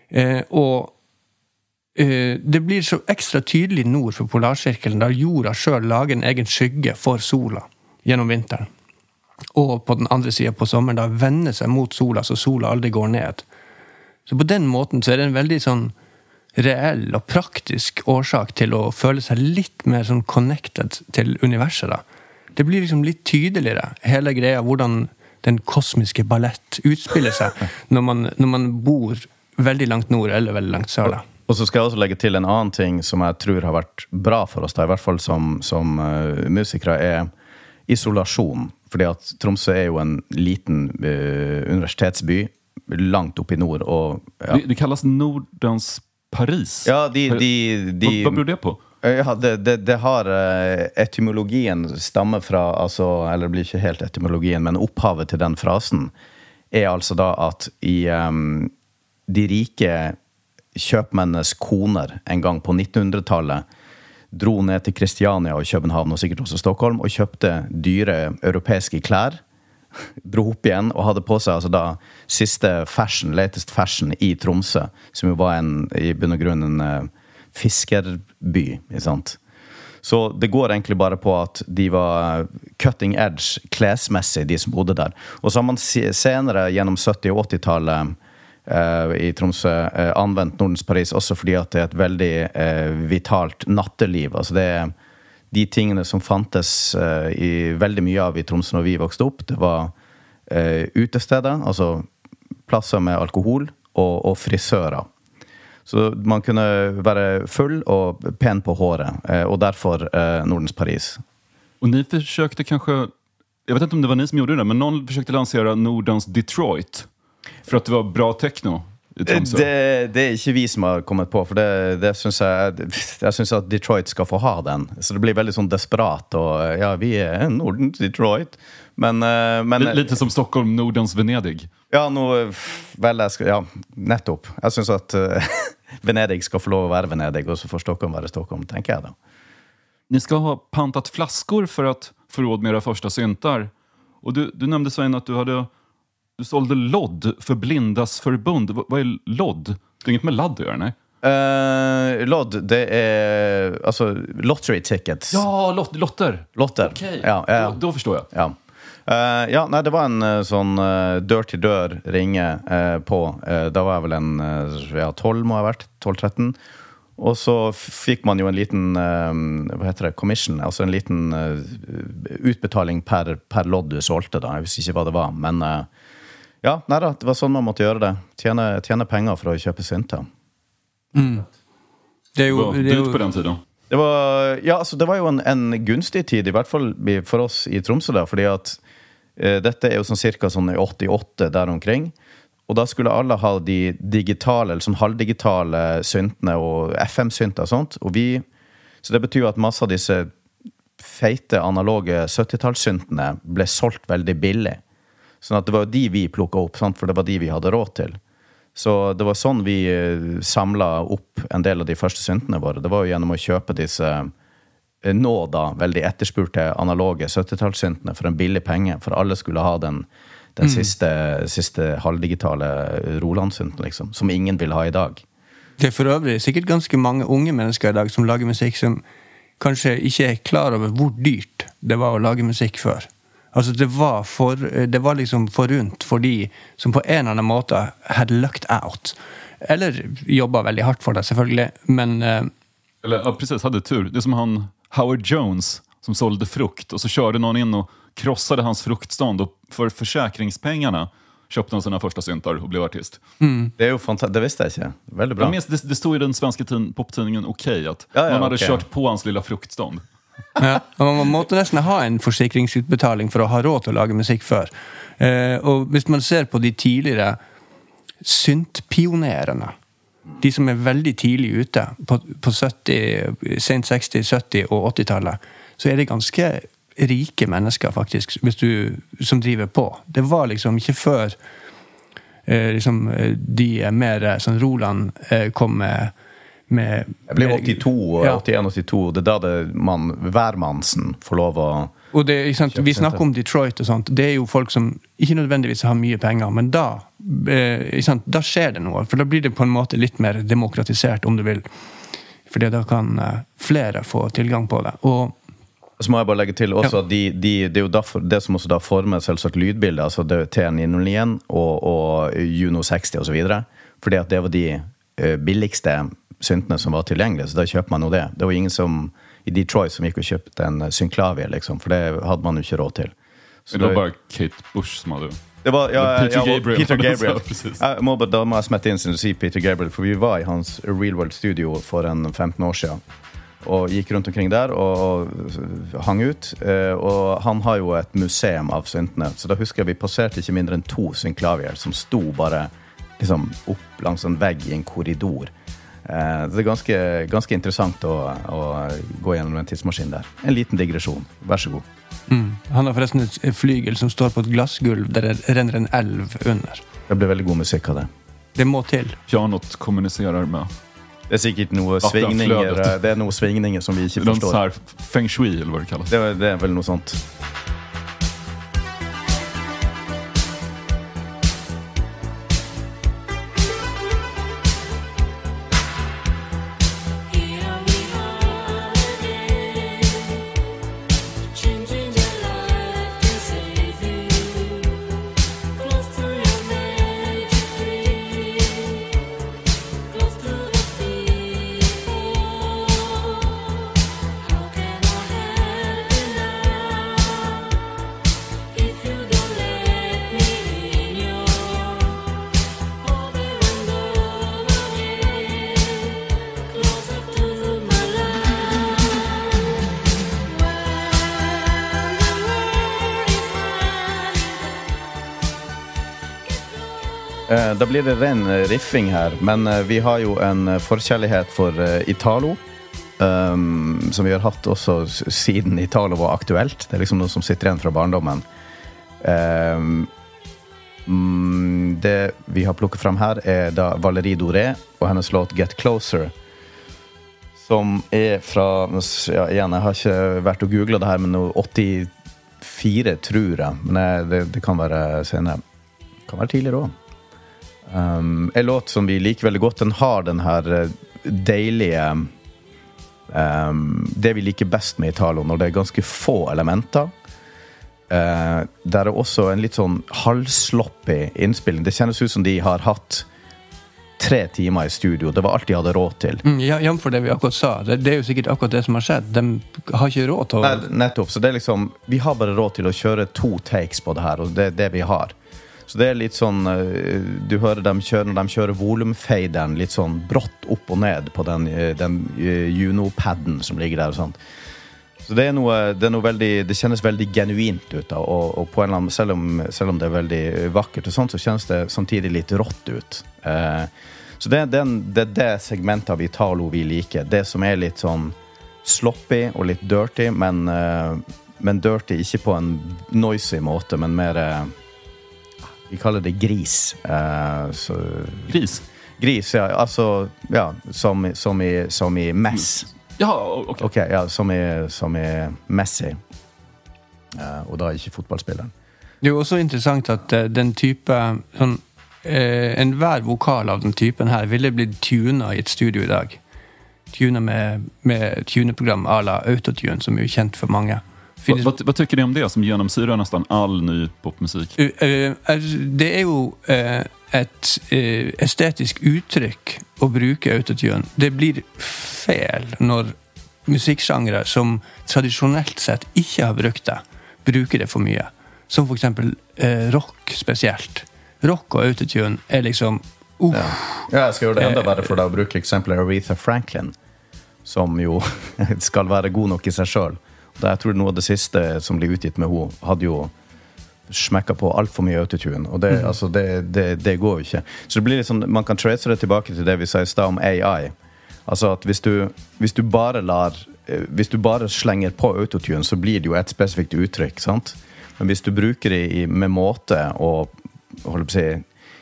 [SPEAKER 2] Eh, og eh, det blir så ekstra tydelig nord for polarsirkelen, da jorda sjøl lager en egen skygge for sola gjennom vinteren. Og på den andre sida på sommeren da vende seg mot sola, så sola aldri går ned. Så på den måten så er det en veldig sånn reell og praktisk årsak til å føle seg litt mer sånn connected til universet. da. Det blir liksom litt tydeligere, hele greia, hvordan den kosmiske ballett utspiller seg når man, når man bor veldig langt nord eller veldig langt sør. da.
[SPEAKER 1] Og så skal jeg også legge til en annen ting som jeg tror har vært bra for oss, da, i hvert fall som, som uh, musikere, er isolasjon. Fordi at Tromsø er jo en liten uh, universitetsby langt oppe i nord. Og, ja.
[SPEAKER 3] Det, det kalles Nordens Paris.
[SPEAKER 1] Ja, de, de, de,
[SPEAKER 3] hva, hva beror det på?
[SPEAKER 1] Ja, det, det, det har eh, Etymologien stammer fra altså, Eller det blir ikke helt etymologien, men opphavet til den frasen er altså da at i um, de rike kjøpmennenes koner en gang på 1900-tallet dro ned til Kristiania og København og sikkert også Stockholm og kjøpte dyre europeiske klær. Dro opp igjen og hadde på seg altså da siste fashion, latest fashion i Tromsø, som jo var en, i bunn og grunn en eh, fiskerby. Ikke sant? Så det går egentlig bare på at de var cutting edge klesmessig, de som bodde der. Og så har man senere, gjennom 70- og 80-tallet eh, i Tromsø, eh, anvendt Nordens Paris også fordi at det er et veldig eh, vitalt natteliv. Altså det er de tingene som fantes eh, i veldig mye av i Tromsø når vi vokste opp. Det var eh, utesteder, altså plasser med alkohol, og, og frisører. Så man kunne være full og pen på håret, eh, og derfor eh, Nordens Paris.
[SPEAKER 3] Og ni forsøkte kanskje Jeg vet ikke om det var ni som gjorde det, men noen forsøkte lansere Nordens Detroit. För at det var bra tekno?
[SPEAKER 1] Det, det er ikke vi som har kommet på, for det, det synes jeg Jeg syns at Detroit skal få ha den. Så det blir veldig sånn desperat. Og ja, vi er Nordens Detroit. Men, eh, men
[SPEAKER 3] Litt Lite som Stockholm, Nordens Venedig.
[SPEAKER 1] Ja, nå Vel, jeg skal Ja, nettopp. Jeg syns at uh, Venedig skal få lov å være Venedig, og så får Stockholm være Stockholm, tenker jeg da.
[SPEAKER 3] Ni skal ha pantat flaskor for å få råd med deres første synter. Og du, du nevnte, Svein at du, hade, du sålde lodd för Blindas förbund. Vad, är lodd? Det är inget med ladd att göra, nej?
[SPEAKER 1] Uh, lodd, det er Altså lottery tickets.
[SPEAKER 3] Ja, lot, lotter!
[SPEAKER 1] Lotter.
[SPEAKER 3] Okej,
[SPEAKER 1] Ja, ja.
[SPEAKER 3] Då, då förstår jag.
[SPEAKER 1] Ja. Uh, ja, nei, det var en uh, sånn uh, dør-til-dør-ringe eh, på. Eh, da var jeg vel en eh, ja, 12, må jeg ha vært. 12-13. Og så fikk man jo en liten eh, hva heter det, commission, altså en liten eh, utbetaling per, per lodd du solgte. da, Jeg visste ikke hva det var. Men eh, ja, nei da, det var sånn man måtte gjøre det. Tjene, tjene penger for å kjøpe synter.
[SPEAKER 2] Det er jo,
[SPEAKER 3] var
[SPEAKER 2] det er jo
[SPEAKER 3] på den tiden.
[SPEAKER 1] Det var, ja, altså, det var jo en, en gunstig tid, i hvert fall for oss i Tromsø. da, fordi at eh, dette er jo sånn cirka sånn i 88 der omkring. Og da skulle alle ha de digitale, eller sånn halvdigitale syntene og FM-synter og sånt. Og vi, så det betyr jo at masse av disse feite, analoge 70-tallssyntene ble solgt veldig billig. Sånn at det var de vi plukka opp, sant? for det var de vi hadde råd til. Så det var sånn vi samla opp en del av de første syntene våre. Det var jo gjennom å kjøpe disse eh, nå da veldig etterspurte analoge 70-tallssyntene for en billig penge, for alle skulle ha den, den siste, siste halvdigitale Roland-synten, liksom, som ingen vil ha i dag.
[SPEAKER 2] Det er for øvrig sikkert ganske mange unge mennesker i dag som lager musikk som kanskje ikke er klar over hvor dyrt det var å lage musikk før. Altså Det var, for, det var liksom forunt for de som på en eller annen måte had lucked out. Eller jobba veldig hardt for det, selvfølgelig, men uh,
[SPEAKER 3] Eller ja, precis, hade tur. Det er som han Howard Jones som sålde frukt og så kjørte noen inn og krossade hans fruktstånd og for forsikringspengene kjøpte han sine første syntar og ble artist.
[SPEAKER 1] Det er jo fantastisk, Det visste jeg ikke. Veldig bra.
[SPEAKER 3] Ja, men, det, det sto i den svenske poptidningen OK at
[SPEAKER 1] Ja, ja,
[SPEAKER 3] man hadde
[SPEAKER 1] okay.
[SPEAKER 3] kjørt på hans lilla fruktstånd.
[SPEAKER 2] Ja, Man måtte nesten ha en forsikringsutbetaling for å ha råd til å lage musikk før. Eh, og hvis man ser på de tidligere syntpionerene, de som er veldig tidlig ute, på, på 70, sent 60-, 70- og 80-tallet, så er det ganske rike mennesker, faktisk, du, som driver på. Det var liksom ikke før eh, liksom, eh, de er mer eh, sånn Roland eh, kom med, med
[SPEAKER 1] Jeg blir 82 og
[SPEAKER 2] Ja.
[SPEAKER 1] 81-82. Det er da det man, hvermannsen får lov å
[SPEAKER 2] Og det? Vi snakker om Detroit og sånt. Det er jo folk som ikke nødvendigvis har mye penger, men da, eh, da skjer det noe. For da blir det på en måte litt mer demokratisert, om du vil. Fordi da kan eh, flere få tilgang på det. Og
[SPEAKER 1] Så må jeg bare legge til også at de, de, det er jo derfor, det som også da former selvsagt lydbildet, altså det T901 og, og Juno 60 osv. Fordi at det var de billigste syntene som var tilgjengelige, så da kjøper man jo det. Det var ingen som i Detroit som gikk og kjøpte en eh, synklavie, liksom, for det hadde man jo ikke råd til. Så
[SPEAKER 3] Det var bare Kate Bush som hadde
[SPEAKER 1] Det var, ja,
[SPEAKER 3] Peter
[SPEAKER 1] ja,
[SPEAKER 3] Gabriel.
[SPEAKER 1] Peter Gabriel. Jeg må, bare- da må jeg smette inn siden du sier Peter Gabriel, for vi var i hans Real World Studio for en 15 år siden. Og gikk rundt omkring der og hang ut. eh, Og han har jo et museum av syntene, så da husker jeg vi passerte ikke mindre enn to synklavier som sto bare liksom opp langs en vegg i en korridor. Eh, Det er ganske, ganske interessant å, å gå gjennom en tidsmaskin der. En liten digresjon. Vær så god.
[SPEAKER 2] mm, han har forresten et flygel som står på et glassgulv der det renner en elv under.
[SPEAKER 1] Det blir veldig god musikk av det.
[SPEAKER 2] Det må til.
[SPEAKER 3] Pianot kommuniserer med
[SPEAKER 1] Det er sikkert noe svingninger Det er noe svingninger som vi ikke forstår.
[SPEAKER 3] feng shui eller hva det kalles.
[SPEAKER 1] Det, det er vel noe sånt. Det ren eh, riffing her, men eh, vi har jo en eh, forkjærlighet for Italo. Um, som vi har hatt også siden Italo var aktuelt. Det er liksom noe som sitter igjen fra barndommen. Mm, det vi har plukket fram her, er da Valerie Doré og hennes låt 'Get Closer'. Som er fra ja, Igjen, jeg har ikke vært og googla det her, men 84, tror jeg. Men det, det kan være senere. Det Kan være tidligere òg. Um, en låt som vi liker veldig godt. Den har den her eh, deilige um, Det vi liker best med Italo, når det er ganske få elementer. Uh, der er også en litt sånn halvsloppy innspilling. Det kjennes ut som de har hatt tre timer i studio. Det var alt de hadde råd til.
[SPEAKER 2] Mm, ja, Jf. det vi akkurat sa. Det, det er jo sikkert akkurat det som har skjedd. De har ikke råd til å
[SPEAKER 1] Nei, nettopp. Så det er liksom Vi har bare råd til å kjøre to takes på det her, og det er det vi har. Så det er litt sånn eh, Du hører dem kjøre når de kjører volumfaderen litt sånn brått opp og ned på den, eh, den eh, Juno-paden som ligger der og sånt. Så det er noe, det veldig Det kjennes veldig genuint ut. da, Og, og annen, selv, om, selv om det er veldig vakkert, og sånt, så kjennes det samtidig litt rått ut. Eh, så det, er det er det segmentet av Italo vi liker. Det som er litt sånn sloppy og litt dirty, men, eh, men dirty ikke på en noisy måte, men mer eh, Vi kaller det gris. Eh, så,
[SPEAKER 3] Gris?
[SPEAKER 1] gris, ja. Altså ja, som, som, i, som i mess.
[SPEAKER 3] Ja, ok.
[SPEAKER 1] Ok, ja, som i, som i Messi. Eh, og da ikke fotballspilleren.
[SPEAKER 2] Det er jo også interessant at eh, den type sånn eh, enhver vokal av den typen her ville blitt tuna i et studio i dag. Tuna med, med tuneprogram à la Autotune, som er jo kjent for mange.
[SPEAKER 3] Vad,
[SPEAKER 2] Finnes-
[SPEAKER 3] vad, vad tycker ni om det som genomsyrar nästan all ny popmusik?
[SPEAKER 2] Uh, uh, altså, det er jo uh, et uh, estetisk uttrykk å bruke autotune. Det blir feil når musikksjangre som tradisjonelt sett ikke har brukt det, bruker det for mye. Som for eksempel uh, rock spesielt. Rock og autotune er liksom uh,
[SPEAKER 1] Ja. ja, jeg skal gjøre det enda verre for deg å bruke eksempelet Aretha Franklin, som jo skal være god nok i seg sjøl. Jeg tror noe av det siste som ble utgitt med henne, hadde jo smekka på altfor mye autotune. Og det, altså, det, det, det går jo ikke. Så det blir litt sånn, man kan trace det tilbake til det vi sa i stad om AI. Altså at hvis du, hvis du bare lar eh, Hvis du bare slenger på autotune, så blir det jo et spesifikt uttrykk. sant? Men hvis du bruker det i, med måte og holdt på å si,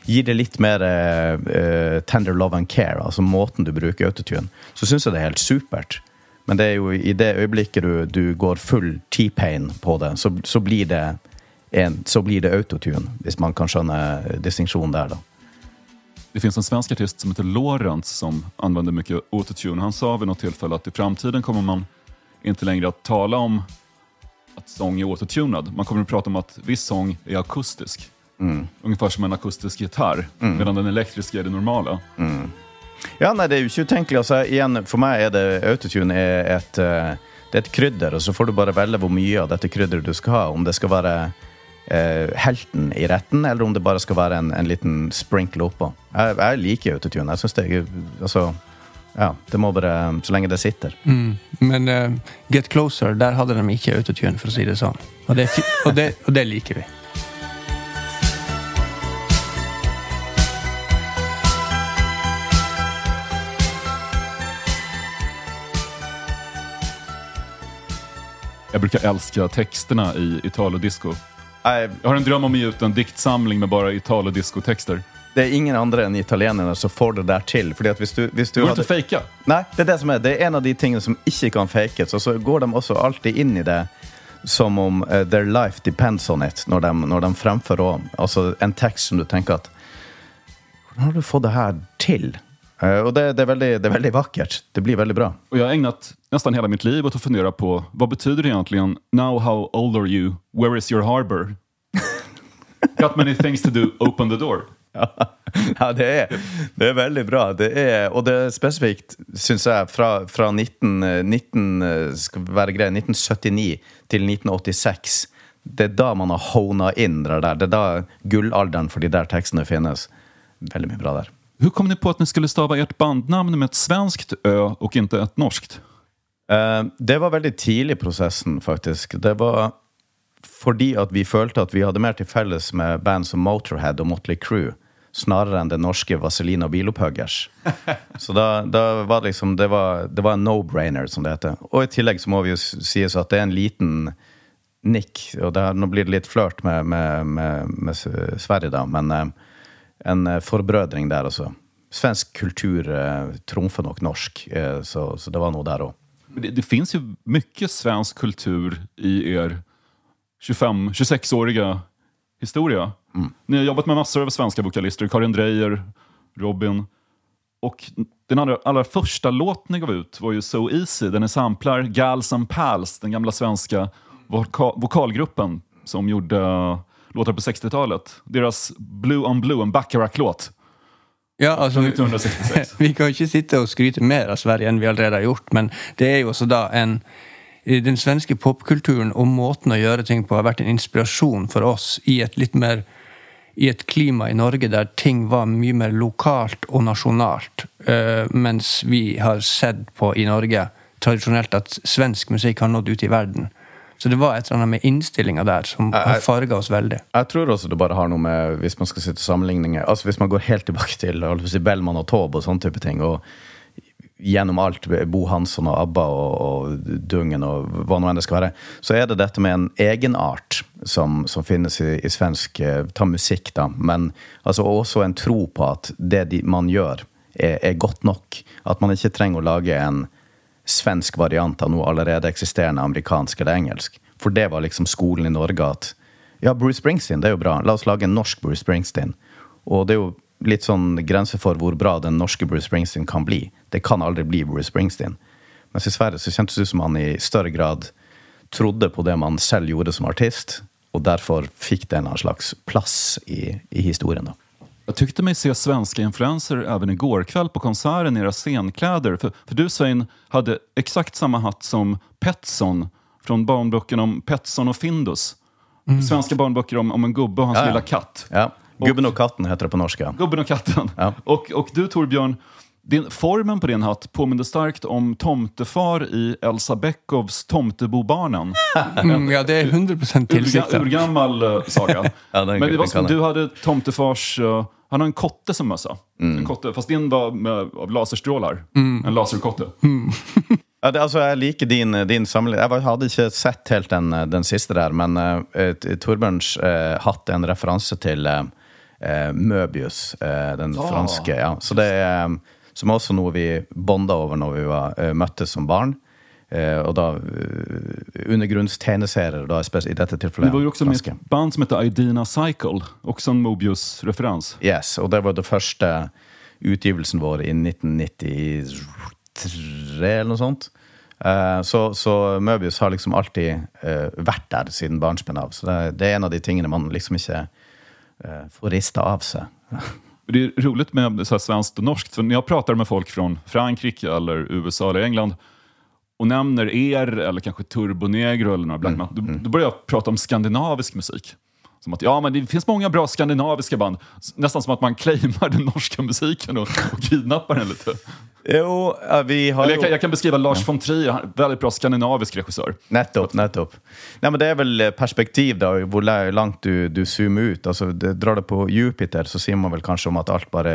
[SPEAKER 1] gir det litt mer eh, tender love and care, altså måten du bruker autotune, så syns jeg det er helt supert. Men det er jo i det øyeblikket du, du går full T-pain på det, så, så blir det en, så blir det autotune, hvis man kan skjønne distinksjonen der, da.
[SPEAKER 3] Det finns en svensk artist som heter Lorentz som använder mycket autotune. Han sa vid något tillfälle att i framtiden kommer man inte längre att tala om att sång är autotunad. Man kommer att prata om att viss sång är akustisk. Ungefär som en akustisk gitarr, medan den elektriska är det normala.
[SPEAKER 1] Ja, nei, det er jo ikke utenkelig. Altså, igjen, for meg er det autotune er et, eh, det er et krydder, og så får du bare velge hvor mye av dette krydderet du skal ha. Om det skal være eh, helten i retten, eller om det bare skal være en, en liten sprinkle oppå. Jeg, jeg liker autotune. Jeg syns det er altså, ja, det må bare Så lenge det sitter.
[SPEAKER 2] Men uh, Get Closer, der hadde de ikke autotune, for å si det sånn. Og det, og det, og det liker vi.
[SPEAKER 3] Jag brukar älska texterna i Italo-disco.
[SPEAKER 1] Jeg,
[SPEAKER 3] Jag har en dröm om att ge ut en diktsamling med bara Italo-disco-texter.
[SPEAKER 1] det er ingen andre enn italienerne som får det der til. Fordi at hvis du, hvis du
[SPEAKER 3] går
[SPEAKER 1] hadde-
[SPEAKER 3] fejka.
[SPEAKER 1] Nei, det er det som er. Det er en av de tingene som ikke kan fakes. Og så går de også alltid inn i det som om uh, their life depends on it, når de, når de fremfører også, altså en tekst som du tenker at Hvordan har du fått det her til? Eh, og det, det, er veldig, det er veldig vakkert. Det blir veldig bra.
[SPEAKER 3] Och jag har ägnat nästan hela mitt liv åt att fundera på vad betyder det egentligen Now how old are you? Where is your harbor? Got many things to do, open the door.
[SPEAKER 1] Ja, det er, det er veldig bra. Det er, og det er spesifikt, syns jeg, fra, fra 19, eh, 19, eh, skal være grei, 1979 til 1986. Det er da man har hona inn det der. Det er da gullalderen for de der tekstene finnes. Veldig mye bra der.
[SPEAKER 3] Hur kom ni på att ni skulle stava ert bandnamn med ett svenskt ö och inte ett norskt?
[SPEAKER 1] Eh, Det var veldig tidlig i prosessen, faktisk. Det var fordi at vi følte at vi hadde mer til felles med band som Motorhead og Motley Crue, snarere enn det norske Vazelina Bilopphuggers. Så da, da var det liksom Det var, det var en no-brainer, som det heter. Og i tillegg så må vi jo sies at det er en liten nikk, og det, nå blir det litt flørt med, med, med, med Sverige, da, men eh, en eh, forbrødring der, altså. Svensk kultur eh, trumfer nok norsk, eh, så, så det var noe der òg.
[SPEAKER 3] Det, det fins jo mye svensk kultur i er 25-26-åriga historia. Ni har jobbat med massor av svenske vokalister, Karin Dreyer, Robin. Og den allra, allra första låt ni gav ut var ju So Easy, där ni samplar Gals and Pals, den gamla svenska voka vokalgruppen som gjorde låtar på 60-talet. Deras Blue on Blue, en Bacharach-låt
[SPEAKER 2] Ja, altså,
[SPEAKER 3] 1966.
[SPEAKER 2] Vi kan ikke sitte og skryte mer av Sverige enn vi allerede har gjort, men det er jo også da en Den svenske popkulturen og måten å gjøre ting på har vært en inspirasjon for oss i et litt mer i et klima i Norge der ting var mye mer lokalt og nasjonalt. eh, mens vi har sett på i Norge tradisjonelt at svensk musikk har nådd ut i verden. Så det var et eller annet med innstillinga der som har farga oss veldig.
[SPEAKER 1] Jeg tror også det bare har noe med Hvis man skal sitte sammenligninger Altså Hvis man går helt tilbake til si, Bellman og Taube og sånne type ting, og gjennom alt, Bo Hansson og ABBA og, og Dungen og hva nå enn det skal være, så er det dette med en egenart som, som finnes i, i svensk eh, Ta musikk, da, men altså også en tro på at det de, man gjør, er, er godt nok. At man ikke trenger å lage en svensk variant av noe allerede eksisterende amerikansk eller engelsk. For det var liksom skolen i Norge at ja, Bruce Springsteen, det er jo bra. La oss lage en norsk Bruce Springsteen. Og det er jo litt sånn grense for hvor bra den norske Bruce Springsteen kan bli. Det kan aldri bli Bruce Springsteen. Mens i Sverige så kjentes det ut som han i større grad trodde på det man selv gjorde som artist, og derfor fikk det en slags plass i, i historien. da.
[SPEAKER 3] Jag tyckte mig se svenska influenser även igår kväll på konserten i era scenkläder. För, för du Svein hade exakt samma hatt som Petson från barnböckerna om Petson och Findus. Svenska barnböcker om, om en gubbe och hans
[SPEAKER 1] Ja,
[SPEAKER 3] lilla katt.
[SPEAKER 1] Ja. Gubben og katten heter det på norsk.
[SPEAKER 3] Gubben och katten.
[SPEAKER 1] Ja.
[SPEAKER 3] Och, och du Torbjörn, din, formen på din hatt påminner starkt om tomtefar i Elsa Beckows Tomtebobarnen.
[SPEAKER 2] Mm, ja, det er 100
[SPEAKER 3] Urga,
[SPEAKER 2] tilsikta.
[SPEAKER 3] urgammal uh, saga.
[SPEAKER 1] Ja,
[SPEAKER 3] Men det var som du hade tomtefars... eh, han har en kotte som mössa.
[SPEAKER 1] Mm.
[SPEAKER 3] En kotte, fast din var med, av laserstrålar. En laserkotte.
[SPEAKER 1] Ja, det, altså, jeg liker din, din sammenligning. Jeg hadde ikke sett helt den, den siste der, men uh, Torbjørns uh, hatt en referanse til eh, eh, Møbius, eh, den franske. Ja. Så det er um, som er også noe vi bonda over når vi var, eh, møttes som barn. Eh, og da undergrunnstegneserier, da i dette tilfellet
[SPEAKER 3] Det var jo også med et band som heter Idina Cycle. Også en Mobius-referens.
[SPEAKER 1] Yes, og det var den første utgivelsen vår i 1993 eller noe sånt. Eh, så, så Mobius har liksom alltid eh, vært der siden barnsben av. Så det, det er en av de tingene man liksom ikke får rista av seg.
[SPEAKER 3] Det er rolig med så svenskt og norskt, for Når jeg prater med folk fra Frankrike eller USA eller England och nämner er eller kanske Turbonegro eller några Black
[SPEAKER 1] Mm,
[SPEAKER 3] Metal, då, då börjar jag prata om skandinavisk musik. Som att ja, men det finns många bra skandinaviska band. Nästan som att man claimar den norska musiken och, och kidnappar den lite.
[SPEAKER 1] Jo, vi har
[SPEAKER 3] Eller jag, kan, jag kan beskriva Lars von Trier, väldigt bra skandinavisk regissör.
[SPEAKER 1] Nettopp. nettopp. Nei, men Det er vel perspektiv, da, hvor la- langt du, du zoomer ut. Altså, det, Drar det på Jupiter, så sier man vel kanskje om at alt bare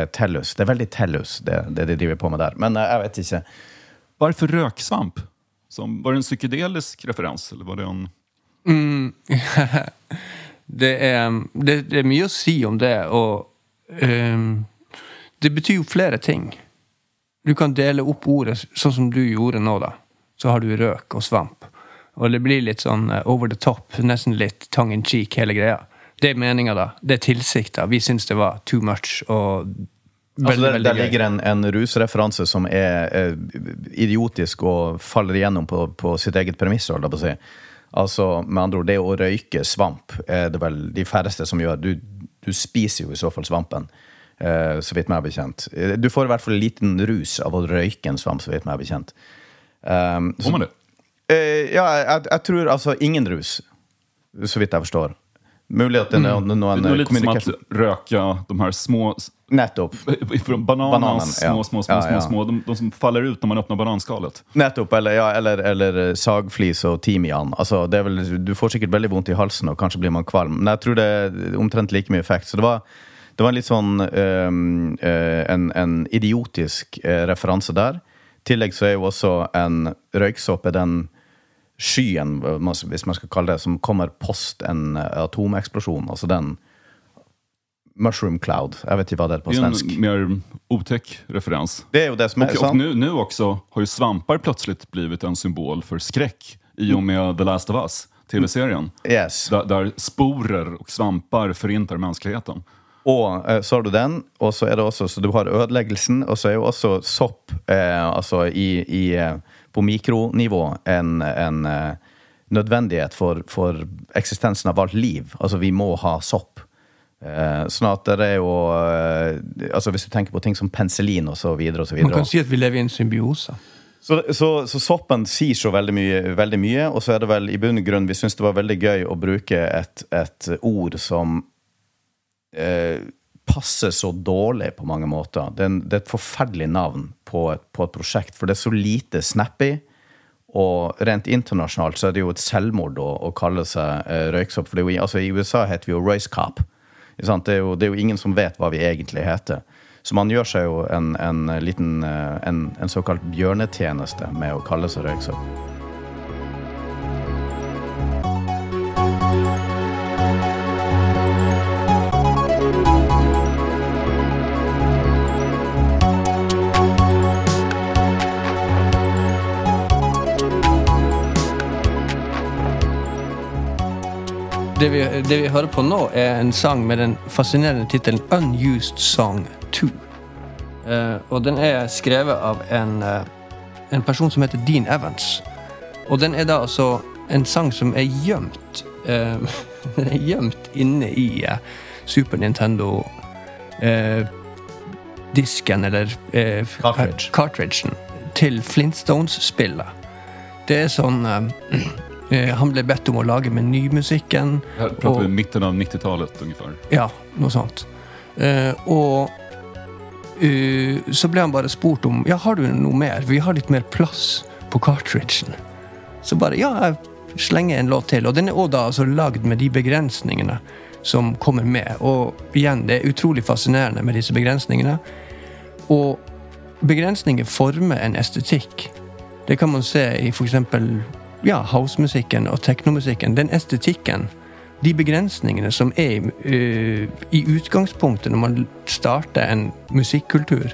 [SPEAKER 1] er tellus. Det er veldig tellus, det, det de driver på med der. Men eh, jeg vet ikke.
[SPEAKER 3] Varför röksvamp? Som, var det en psykedelisk referens? Eller var det en...
[SPEAKER 2] Det er, det, det er mye å si om det, og um, det betyr jo flere ting. Du kan dele opp ordet sånn som du gjorde nå, da. Så har du røk og svamp. Og det blir litt sånn eh, over the top, nesten litt tongue in cheek, hele greia. Det er meninga, da. Det er tilsikta. Vi syns det var too much og
[SPEAKER 1] Altså, der, der ligger en, en rusreferanse som er, eh, idiotisk og faller igjennom på, på sitt eget premiss. holdt jeg på å si. Altså, med andre ord, det å røyke svamp er det vel de færreste som gjør. Du, du spiser jo i så fall svampen, eh, så vidt meg bekjent. Eh, Du får i hvert fall en liten rus av å røyke en svamp, så vidt meg bekjent. Um,
[SPEAKER 3] det?
[SPEAKER 1] Eh, ja, jeg, jeg tror altså ingen rus, så vidt jeg forstår. Mulig at det er noen,
[SPEAKER 3] Det er litt som
[SPEAKER 1] å
[SPEAKER 3] røke de her små
[SPEAKER 1] Nettopp.
[SPEAKER 3] Från bananen,
[SPEAKER 1] Bananen, ja.
[SPEAKER 3] små, små, små,
[SPEAKER 1] Ja,
[SPEAKER 3] små,
[SPEAKER 1] ja.
[SPEAKER 3] små de, de som faller ut når man åpner bananskalet.
[SPEAKER 1] Nettopp. Eller, ja, eller, eller sagflis og timian. Altså, det vel, du får sikkert veldig vondt i halsen, og kanskje blir man kvalm. Men jeg tror det er omtrent like mye effekt. Så det var, det var en litt sånn um, øh, en, en idiotisk øh, referanse der. I tillegg så er jo også en røyksopp den skyen, hvis man skal kalle det, som kommer post en atomeksplosjon. Altså den mushroom cloud. Jeg vet ikke hva det er på
[SPEAKER 3] Det är en mer otäck referens.
[SPEAKER 1] Det er jo det som er
[SPEAKER 3] Och, och
[SPEAKER 1] sant.
[SPEAKER 3] nu, nu också har ju svampar plötsligt blivit en symbol för skräck i och med The Last of Us, tv-serien.
[SPEAKER 1] Yes.
[SPEAKER 3] Där, där sporer och svampar förintar mänskligheten.
[SPEAKER 1] Og eh, så har du den, og så er det også Så du har ødeleggelsen, og så er jo også sopp eh, altså i, i, eh, på mikronivå en, en eh, nødvendighet for, for eksistensen av alt liv. Altså, vi må ha sopp. Eh, sånn at det er jo eh, Altså, hvis du tenker på ting som penicillin så
[SPEAKER 2] Man kan si at vi lever i en symbiose.
[SPEAKER 1] Så, så, så soppen sier så veldig mye, veldig mye, og så er det vel i bunn og grunn Vi syns det var veldig gøy å bruke et, et ord som eh, passer så dårlig på mange måter. Det er, en, det er et forferdelig navn på et, på et prosjekt, for det er så lite snappy. Og rent internasjonalt så er det jo et selvmord å, å kalle seg eh, røyksopp. For jo, altså, i USA heter vi jo Royce Cop. Det, er jo, det er jo ingen som vet hva vi egentlig heter. Så man gjør seg jo en, en liten eh, en, en såkalt bjørnetjeneste med å kalle seg røyksopp.
[SPEAKER 2] Det vi, det vi hører på nå, er en sang med den fascinerende tittelen 'Unused Song 2'. Uh, og den er skrevet av en, uh, en person som heter Dean Evans. Og den er da altså en sang som er gjemt uh, Den er gjemt inne i eh, Super Nintendo eh, disken, eller eh,
[SPEAKER 1] Cartridge.
[SPEAKER 2] cartridgen, til Flintstones-spillet. Det er sånn eh, eh, Han ble bedt om å lage menymusikken.
[SPEAKER 3] Her
[SPEAKER 2] prater
[SPEAKER 3] vi midten av 90-tallet ungefär.
[SPEAKER 2] Ja, noe sånt. Eh, og eh, så ble han bare spurt om Ja, har du noe mer. Vi har litt mer plass på cartridgen. Så bare Ja, jeg slenger en låt til. Og den er også da altså lagd med de begrensningene som kommer med. Og igjen, det er utrolig fascinerende med disse begrensningene. Og begrensninger former en estetikk. Det kan man se i f.eks. Ja, housemusikken og teknomusikken. Den estetikken de begrensningene som er uh, i utgangspunktet når man starter en musikkultur,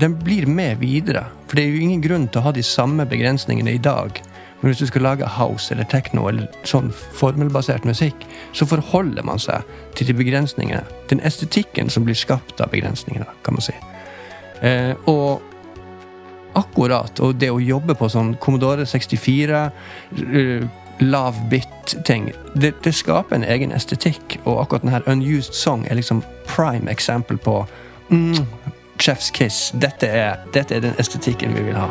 [SPEAKER 2] den blir med videre. For det er jo ingen grunn til å ha de samme begrensningene i dag. Men hvis du skal lage house eller techno eller sånn formelbasert musikk, så forholder man seg til de begrensningene. Den estetikken som blir skapt av begrensningene, kan man si. Uh, og akkurat, og det å jobbe på sånn Commodore 64 eh, lav bit-ting. Det, det skaper en egen estetikk, og akkurat denne Unused Song er liksom prime eksempel på mm, Chef's kiss. Dette er, dette er den estetikken vi vil ha.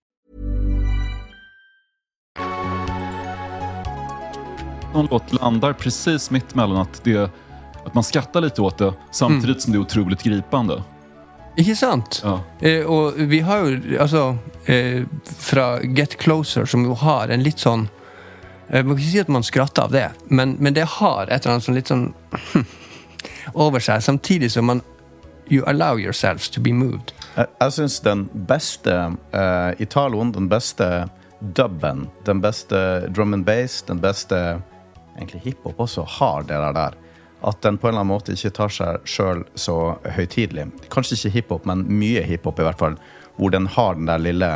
[SPEAKER 3] Någon låt landar precis mitt mellan att, det, att man skrattar lite åt det samtidigt som det är otroligt gripande.
[SPEAKER 2] Ikke sant?
[SPEAKER 3] Ja.
[SPEAKER 2] Eh, og vi har jo altså eh, Fra Get Closer, som jo har en litt sånn Jeg må ikke si at man skratter av det, men, men det har et eller annet sånn litt sånn over seg, samtidig som man You allow yourselves to be moved.
[SPEAKER 1] Jeg, jeg syns den beste uh, Italoen, den beste dubben, den beste drum and bass, den beste egentlig hiphop også, har det der. der. At den på en eller annen måte ikke tar seg sjøl så høytidelig. Kanskje ikke hiphop, men mye hiphop, i hvert fall. Hvor den har den der lille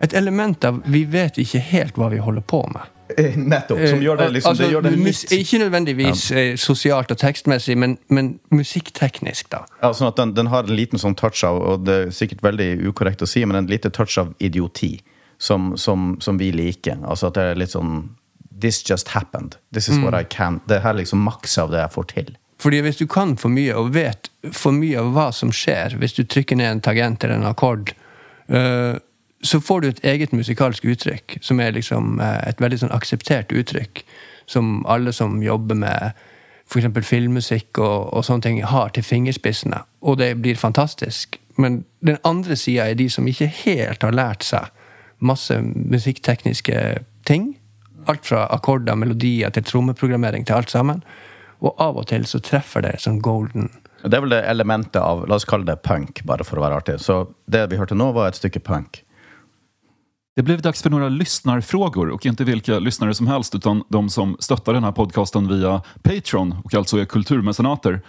[SPEAKER 2] Et element av vi vet ikke helt hva vi holder på med.
[SPEAKER 1] Eh, Nettopp. Som gjør det liksom
[SPEAKER 2] Altså,
[SPEAKER 1] det gjør det litt
[SPEAKER 2] Ikke nødvendigvis ja. sosialt og tekstmessig, men, men musikkteknisk, da.
[SPEAKER 1] ja, sånn at den, den har en liten sånn touch av Og det er sikkert veldig ukorrekt å si, men en liten touch av idioti. Som, som, som vi liker. Altså at det er litt sånn This just happened. This is
[SPEAKER 2] Mm.
[SPEAKER 1] what I can. Det her er liksom maks av det jeg får til.
[SPEAKER 2] Fordi hvis du kan for mye, og vet for mye av hva som skjer, hvis du trykker ned en tagent eller en akkord, eh, så får du et eget musikalsk uttrykk, som er liksom eh, et veldig sånn akseptert uttrykk, som alle som jobber med f.eks. filmmusikk og, og sånne ting, har til fingerspissene. Og det blir fantastisk. Men den andre sida er de som ikke helt har lært seg masse musikktekniske ting. Alt fra akkorder, melodier til trommeprogrammering til alt sammen. Og av og til så treffer det som golden
[SPEAKER 1] Det er vel det elementet av La oss kalle det punk, bare for å være artig. Så det vi hørte nå, var et stykke punk.
[SPEAKER 3] Det blev dags för några lyssnarfrågor och inte vilka lyssnare som helst utan de som stöttar den här podcasten via Patreon och alltså är kulturmecenater.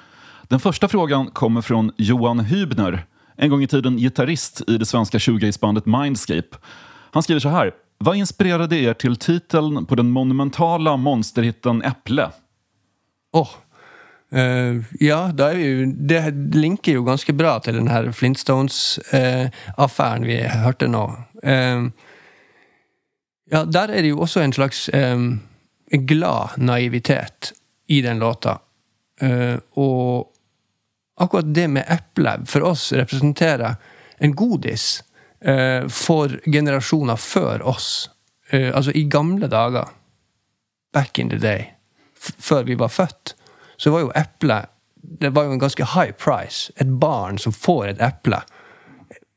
[SPEAKER 3] Den första frågan kommer från Johan Hybner, en gång i tiden gitarrist i det svenska shoegazebandet Mindscape. Han skriver så här. Vad inspirerade er til titeln på den monumentala monsterhitten Äpple?
[SPEAKER 2] Åh. Uh, ja, jo, det linker jo ganske bra til den her Flintstones-affæren vi hørte nå. Uh, ja, der er det jo også en slags um, glad naivitet i den låta. Og akkurat det med eple for oss representerer en godis for generasjoner før oss. Eh, altså i gamle dager, back in the day, f før vi var født, så var jo eplet det var jo en ganske high price. Et barn som får et eple.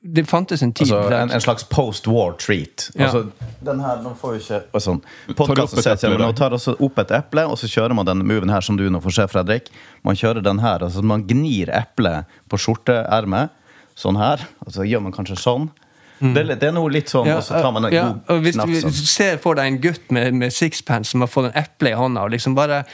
[SPEAKER 2] Det fantes en tid
[SPEAKER 1] Altså en, en slags post-war treat.
[SPEAKER 2] Ja.
[SPEAKER 1] Altså, den her, nå får vi ikke og sånn.
[SPEAKER 3] Eple,
[SPEAKER 1] til, Nå
[SPEAKER 3] eller?
[SPEAKER 1] tar også opp et eple, og så kjører man den moven her som du nå får se, Fredrik. Man kjører den her. altså Man gnir eplet på skjorteermet. Sånn her. Og så gjør man kanskje sånn. Det, er det er noe litt sånn,
[SPEAKER 2] Mm. Ja,
[SPEAKER 1] og så tar man en
[SPEAKER 2] ja,
[SPEAKER 1] god
[SPEAKER 2] og Hvis
[SPEAKER 1] knapp
[SPEAKER 2] du
[SPEAKER 1] sånn.
[SPEAKER 2] ser for deg en gutt med, med sixpence som har fått en eple i hånda, og liksom bare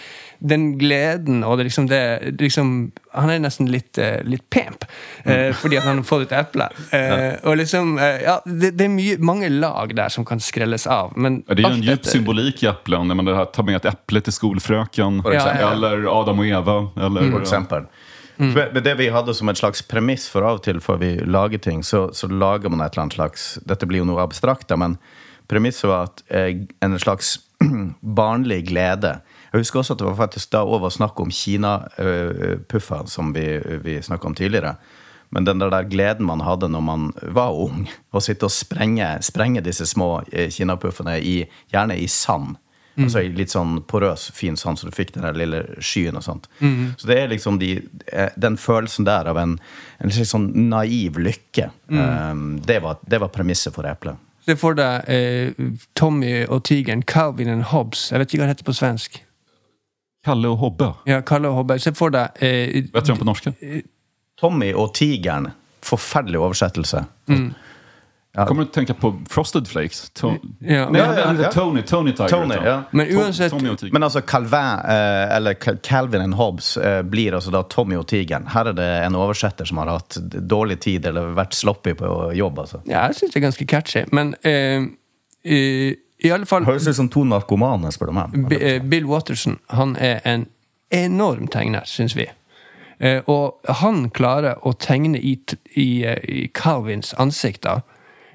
[SPEAKER 2] den gleden og det liksom det liksom, Han er nesten litt, eh, litt pemp eh, fordi at han har fått et eple. Eh, Og liksom eh, Ja, det, det er mye, mange lag der som kan skrelles av, men
[SPEAKER 3] Ja, Det er jo en
[SPEAKER 2] dyp
[SPEAKER 3] djup symbolik i det ta med et eple til
[SPEAKER 1] skolefrøken. Ja,
[SPEAKER 2] ja.
[SPEAKER 3] Eller Adam og Eva. Eller,
[SPEAKER 1] for eksempel. For Men det vi hadde som et slags premiss for av og til før vi lager ting, så, så lager man et eller annet slags Dette blir jo noe abstrakt, men premisset var at eh, en slags barnlig glede Jeg husker også at det var faktisk da over snakk om kina-puffer som vi, vi snakka om tidligere. Men den der gleden man hadde når man var ung, å sitte og sprenge, sprenge disse små eh, kinapuffene, gjerne i sand. Altså i litt sånn porøs, fin sand, så du fikk den der lille skyen og sånt. Så det er liksom de, eh, den følelsen der av en, en slags sånn naiv lykke. eh, det, var, det var premisset for eplet.
[SPEAKER 2] Se for deg eh, Tommy og tigeren, Calvin and Hobbes. Jeg vet ikke hva det heter på svensk.
[SPEAKER 3] Kalle og Hobbe.
[SPEAKER 2] Ja, Kalle og Hobbe. Se for deg eh,
[SPEAKER 3] Vet du hva på norsk?
[SPEAKER 1] Tommy og tigeren. Forferdelig oversettelse.
[SPEAKER 3] Kommer du att tänka på Frosted Flakes? To
[SPEAKER 2] Ja.
[SPEAKER 3] Nej,
[SPEAKER 1] Ja, ja, ja.
[SPEAKER 3] Tony. Tony Tiger.
[SPEAKER 1] Tony, ja.
[SPEAKER 2] Men uansett-
[SPEAKER 3] Tommy Tiger.
[SPEAKER 1] Men altså Calvin, eh, eller Calvin and Hobbes, eh, blir altså da Tommy og tigeren. Her er det en oversetter som har hatt dårlig tid eller vært sloppy på jobb. altså.
[SPEAKER 2] Ja, jeg syns det er ganske catchy. Men eh, i, i alle fall
[SPEAKER 1] Høres ut som to narkomane, spør du meg.
[SPEAKER 2] Eh, Bill Watterson han er en enorm tegner, syns vi. Eh, og han klarer å tegne i, i, eh, i Calvins ansikt da, eh,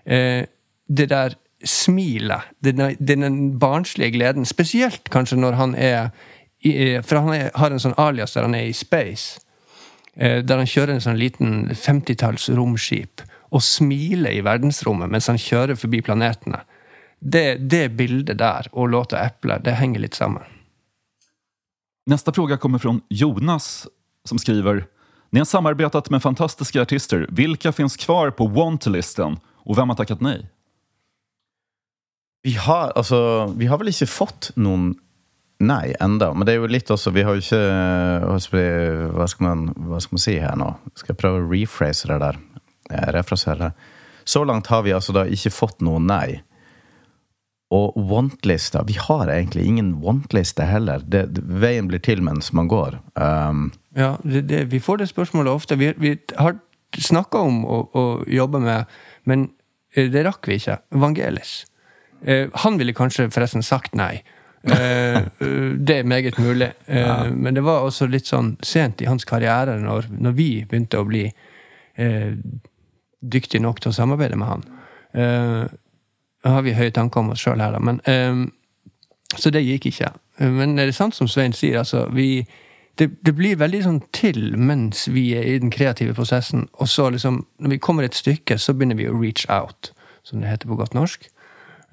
[SPEAKER 2] det der smilet, den, den barnslige gleden, spesielt kanskje når han er i, eh, For han er, har en sånn alias der han er i space. Eh, der han kjører en sånn liten 50-talls romskip og smiler i verdensrommet mens han kjører forbi planetene. Det, det bildet der og låta 'Eple' det henger litt sammen.
[SPEAKER 3] Nästa fråga kommer från Jonas som skriver Ni har samarbetat med fantastiska artister. Vilka finns kvar på want-listen? Och hvem har takket nei?
[SPEAKER 1] Vi har, altså, vi har vel ikke fått noen nei enda, men det er jo litt også Vi har jo ikke hva skal, vi, hva skal, man, hva skal man si her nå? Skal jeg prøve å rephrase det der? Eh, Refrasere det. Så langt har vi altså da ikke fått noen nei. Og want-lista Vi har egentlig ingen want-liste heller. Det, det, veien blir til mens man går. Um,
[SPEAKER 2] Ja, det, det, Vi får det spørsmålet ofte. Vi, vi har snakka om å, å jobbe med, men eh, det rakk vi ikke. Vangelis. Eh, han ville kanskje forresten sagt nei. Eh, det er meget mulig. Eh, Men det var også litt sånn sent i hans karriere, når, når vi begynte å bli eh, dyktige nok til å samarbeide med han. Eh, har vi høye tanker om oss sjøl her, da, men eh, Så det gikk ikke. Men er det sant som Svein sier, altså. Vi, det, det blir veldig sånn til mens vi er i den kreative prosessen, og så liksom, når vi kommer et stykke, så begynner vi å reach out. som det heter på godt norsk.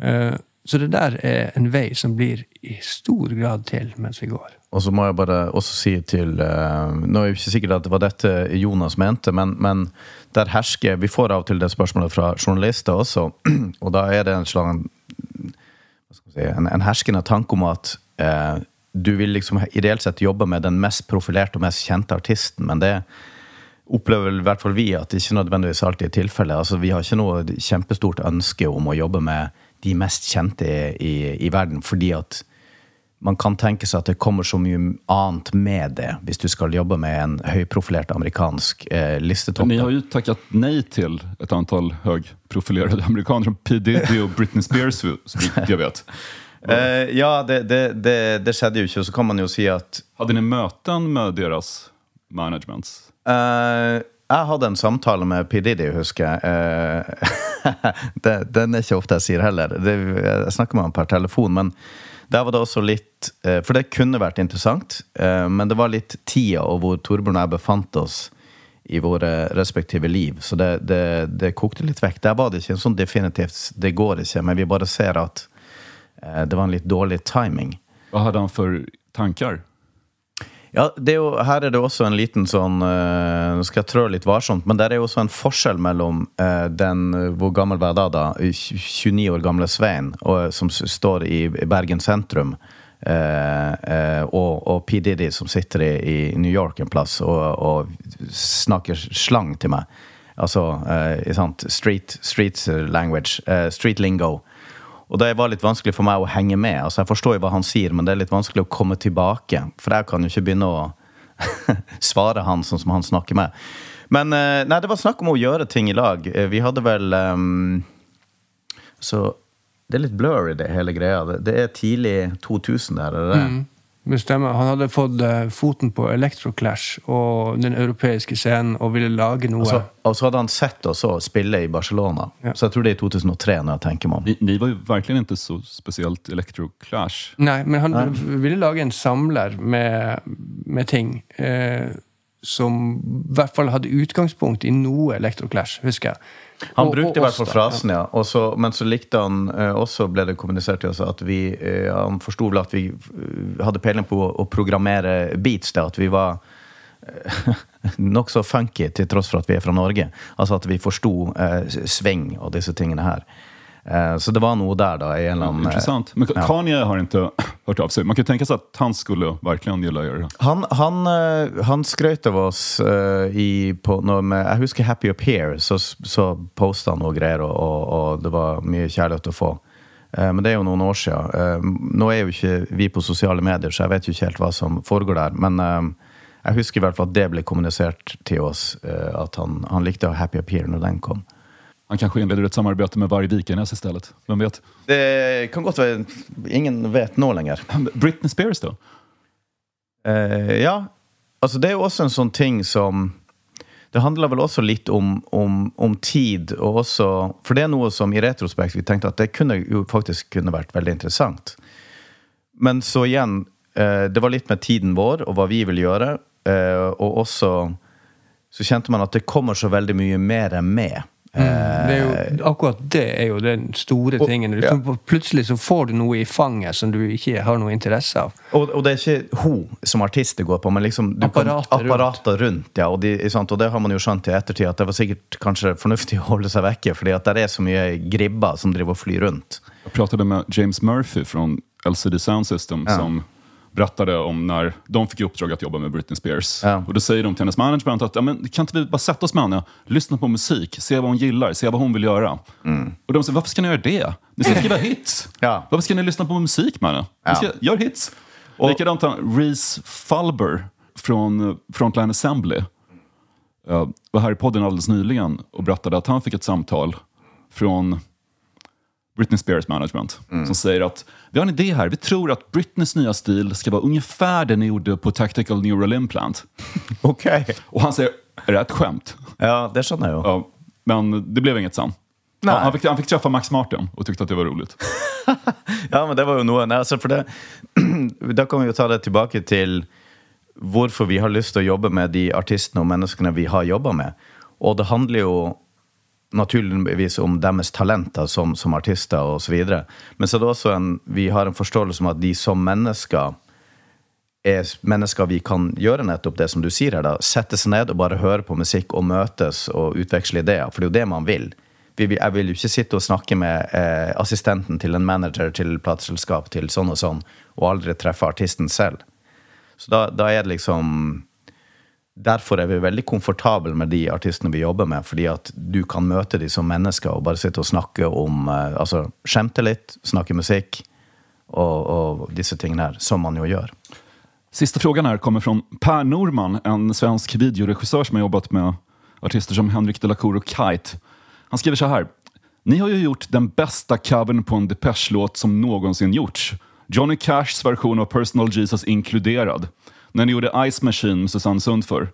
[SPEAKER 2] Eh, så det der er en vei som blir i stor grad til mens vi går.
[SPEAKER 1] Og så må jeg bare også si til uh, Nå er jeg ikke sikkert at det var dette Jonas mente, men, men der hersker Vi får av og til det spørsmålet fra journalister også, og da er det en slags si, en, en, herskende tanke om at uh, du vil liksom ideelt sett jobbe med den mest profilerte og mest kjente artisten, men det opplever i hvert fall vi at det ikke nødvendigvis alltid er tilfellet. Altså, vi har ikke noe kjempestort ønske om å jobbe med de mest kjente i, i, verden, fordi at man kan tenke seg at det kommer så mye annet med det, hvis du skal jobbe med en høyprofilert amerikansk eh, listetopp.
[SPEAKER 3] Ni har jo takket nei til et antall høyprofilerede amerikanere, som P. Diddy og Britney Spears, så jeg vet.
[SPEAKER 1] Uh, ja, det, det, det, det, skjedde jo ikke. Og så kan man jo si at
[SPEAKER 3] Hadde dere møter med deres management?
[SPEAKER 1] Uh, jeg hadde en samtale med P. Diddy, husker jeg. Eh, den er ikke ofte jeg sier heller. jeg snakker med ham per telefon. Men der var det også litt eh, For det kunne vært interessant, eh, men det var litt tida og hvor Torbjørn og jeg befant oss i våre respektive liv. Så det, det, det, kokte litt vekk. Der var det ikke en sånn definitivt 'det går ikke', men vi bare ser at det var en litt dårlig timing.
[SPEAKER 3] Hva hadde han for tanker?
[SPEAKER 1] Ja, er jo, Her er det også en liten sånn uh, Nå skal jeg trå litt varsomt, men der er jo også en forskjell mellom uh, den Hvor gammel var da? da 29 år gamle Svein, og, som står i Bergen sentrum. Og, og P. Diddy som sitter i, i, New York en plass og, og snakker slang til meg. Altså street, street language. street lingo. Og det var litt vanskelig for meg å henge med. Altså Jeg forstår jo hva han sier, men det er litt vanskelig å komme tilbake. For jeg kan jo ikke begynne å svare han sånn som han snakker med. Men eh, nei, det var snakk om å gjøre ting i lag. Eh, vi hadde vel um, Så det er litt blurry, det hele greia. Det er tidlig 2000 der, er det? Mm.
[SPEAKER 2] Det stemmer. Han hadde fått uh, foten på Electroclash og den europeiske scenen og ville lage noe.
[SPEAKER 1] Altså, og så hadde han sett oss spille i Barcelona. Ja. Så jeg tror det er i 2003. når jeg tenker meg om.
[SPEAKER 3] Vi var jo virkelig ikke så spesielt Electroclash.
[SPEAKER 2] Nei, men han Nei. ville lage en samler med, med ting. Eh, som i hvert fall hadde utgangspunkt i noe Electroclash, husker jeg.
[SPEAKER 1] Han og, brukte i hvert fall frasen, ja. Også, men så likte han uh, også, ble det kommunisert til oss, at vi uh, Han forsto vel at vi uh, hadde peiling på å, programmere beats. Da, at vi var nokså funky til tross for at vi er fra Norge. Altså at vi forsto sving og disse tingene her. Eh, så det var noe der, da. i en eller annen...
[SPEAKER 3] Intressant. Men Kanye ja. har ikke hørt av seg. Man kan tenke seg at han skulle virkelig gille å gjøre det.
[SPEAKER 1] Han, han, eh, han skrøt av oss i, på med Jeg husker Happy Up Here, så, så posta han noe greier, og, og, og, det var mye kjærlighet å få. Men det er jo noen år siden. Nå er jo ikke vi på sosiale medier, så jeg vet jo ikke helt hva som foregår der. Men jeg husker i hvert fall at det ble kommunisert til oss, at han, han likte Happy Up Here når den kom.
[SPEAKER 3] Han kanske inleder ett samarbete med Varg Vikernes stedet. Vem vet?
[SPEAKER 1] Det kan godt være. Ingen vet nå lenger.
[SPEAKER 3] Britney Spears, da?
[SPEAKER 1] Uh, ja. Altså, det er jo også en sånn ting som Det handler vel også litt om, om, om, tid, og også For det er noe som i retrospekt vi tenkte at det kunne jo faktisk kunne vært veldig interessant. Men så igjen, uh, det var litt med tiden vår og hva vi vil gjøre, uh, og også så kjente man at det kommer så veldig mye mer med.
[SPEAKER 2] Mm, det jo, eh, akkurat det er jo den store tingen. Ja. Plutselig så får du noe i fanget som du ikke har noe interesse av.
[SPEAKER 1] Og, og det er ikke hun som artist det går på, men liksom
[SPEAKER 2] apparatet,
[SPEAKER 1] apparatet rundt. rundt. ja, og, de, og, det har man jo skjønt i ettertid, at det var sikkert kanskje fornuftig å holde seg vekke, fordi at det er så mye gribber som driver og flyr rundt.
[SPEAKER 3] Jeg pratet med James Murphy fra LCD Sound System, ja. som berättade om när de fick i uppdrag att jobba med Britney Spears. Ja. Och Då säger de till hennes management att ja, men, kan inte vi bara sätta oss med henne, lyssna på musik, se vad hon gillar, se vad hon vill göra. Mm. Och de säger, varför ska ni göra det? Ni ska skriva hits. Ja. Varför ska ni lyssna på musik med henne? Ja. Ska, gör hits. Och, Likadant Reese Falber från Frontline Assembly uh, var här i podden alldeles nyligen och berättade att han fick ett samtal från Britney Spears management mm. som säger att vi har en idé här. Vi tror att Britneys nya stil ska vara ungefär det ni gjorde på Tactical Neural Implant.
[SPEAKER 1] Okej. Okay.
[SPEAKER 3] Och han säger, är det ett skämt?
[SPEAKER 1] Ja, det känner jag.
[SPEAKER 3] Ja, men det blev inget sen. Han, han, fick, han fick träffa Max Martin og tykte at det var roligt.
[SPEAKER 1] ja, men det var jo noe. Nei, altså det, da kan vi jo ta det tilbake til hvorfor vi har lyst til å jobbe med de artistene og menneskene vi har jobba med. Og det handler jo naturligvis om deres talenter som, som artister osv. Men så er det også en, vi har en forståelse om at de som mennesker er mennesker vi kan gjøre nettopp det som du sier her. da, Sette seg ned og bare høre på musikk og møtes og utveksle ideer. For det er jo det man vil. Vi vil jeg vil jo ikke sitte og snakke med eh, assistenten til en manager til plateselskap til sånn og sånn, og aldri treffe artisten selv. Så da, da er det liksom Derfor er vi veldig komfortable med de artistene vi jobber med, fordi at du kan møte dem som mennesker og bare sitte og snakke om eh, Altså skjemte litt, snakke musikk og, og disse tingene her, som man jo gjør.
[SPEAKER 3] Siste frågan här kommer från Per Norman, en svensk videoregissør som har jobbat med artister som Henrik de la Cour och Kite. Han skriver så här. Ni har ju gjort den bästa covern på en Depeche-låt som någonsin gjorts. Johnny Cashs version av Personal Jesus inkluderad. När ni gjorde Ice Machine med Susanne Sundför.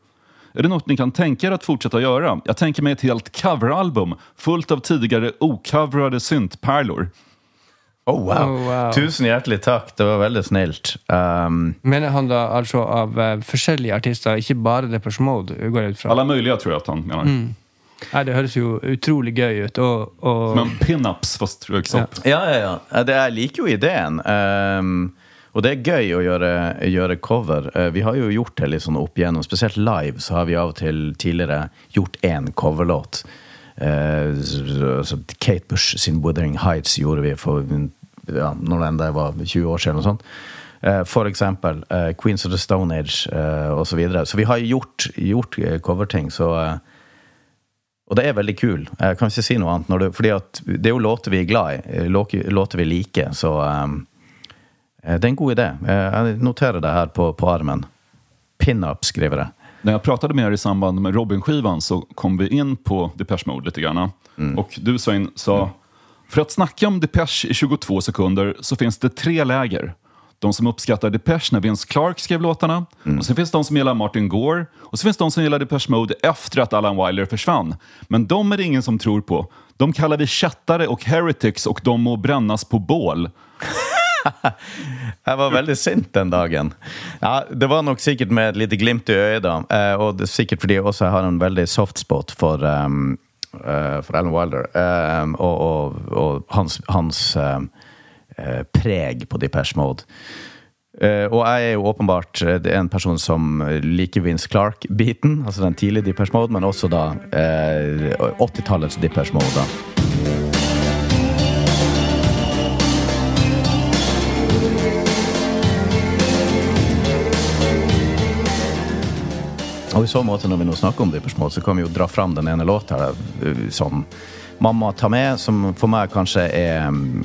[SPEAKER 3] Är det något ni kan tänka er att fortsätta göra? Jag tänker mig ett helt coveralbum fullt av tidigare ocoverade syntpärlor.
[SPEAKER 1] Oh wow.
[SPEAKER 2] Oh, wow.
[SPEAKER 1] Tusen hjertelig takk. Det var veldig snilt. Um,
[SPEAKER 2] Men han da altså av uh, forskjellige artister, ikke bare Depeche Mode? går ut fra?
[SPEAKER 3] Alla möjliga tror jag att han menar.
[SPEAKER 2] Nei, det høres jo utrolig gøy ut. Og, og
[SPEAKER 3] Men pin-ups fast röksopp.
[SPEAKER 1] ja, ja, ja. Det, jeg liker jo ideen. Um, og det er gøy å gjøre, gjøre cover. Uh, vi har jo gjort det litt sånn opp igjennom. Spesielt live så har vi av og til tidligere gjort én coverlåt. Uh, så- så Kate Bush sin 'Wuthering Heights' gjorde vi for ja, når enn det var 20 år siden. og sånt. Eh, For eksempel eh, Queens of the Stone Age osv. Så, videre. så vi har gjort, gjort eh, coverting. Så, eh, og det er veldig kul. Jeg kan ikke si noe annet. Det, fordi at det er jo låter vi er glad i. eh, Låter vi liker. Så eh, det er en god idé. Eh, Jeg noterer det her på, på armen. Pin-up, skriver jeg.
[SPEAKER 3] När jag pratade med er i samband med Robin-skivan så kom vi in på Depeche Mode lite grann. Och du Svein sa, för att snacka om Depeche i 22 sekunder så finns det tre läger. De som uppskattar Depeche när Vince Clark skrev låtarna. Och sen finns de som gillar Martin Gore. Och så finns de som gillar Depeche Mode efter att Alan Wilder försvann. Men de är det ingen som tror på. De kallar vi kättare och heretics och de må brännas på bål.
[SPEAKER 1] Jeg var veldig sint den dagen. Ja, Det var nok sikkert med et lite glimt i øyet, da. Eh, og er sikkert fordi jeg også har en veldig soft spot for, um, uh, for Alan Wilder. Um, og, og, og hans, hans um, uh, preg på Depeche Mode. Uh, og jeg er jo åpenbart en person som liker Vince Clark-biten, altså den tidlige Depeche Mode, men også da eh, 80-tallets Depeche Mode. da. Og i så måte når vi nå snakker om Dippersmål, så kan vi jo dra fram den ene låta uh, som Mamma tar med, som for meg kanskje er um,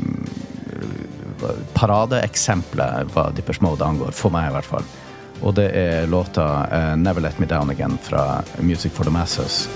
[SPEAKER 1] paradeeksempelet hva Depeche Mode angår. For meg, i hvert fall. Og det er låta uh, 'Never Let Me Down Again' fra Music for the Masses.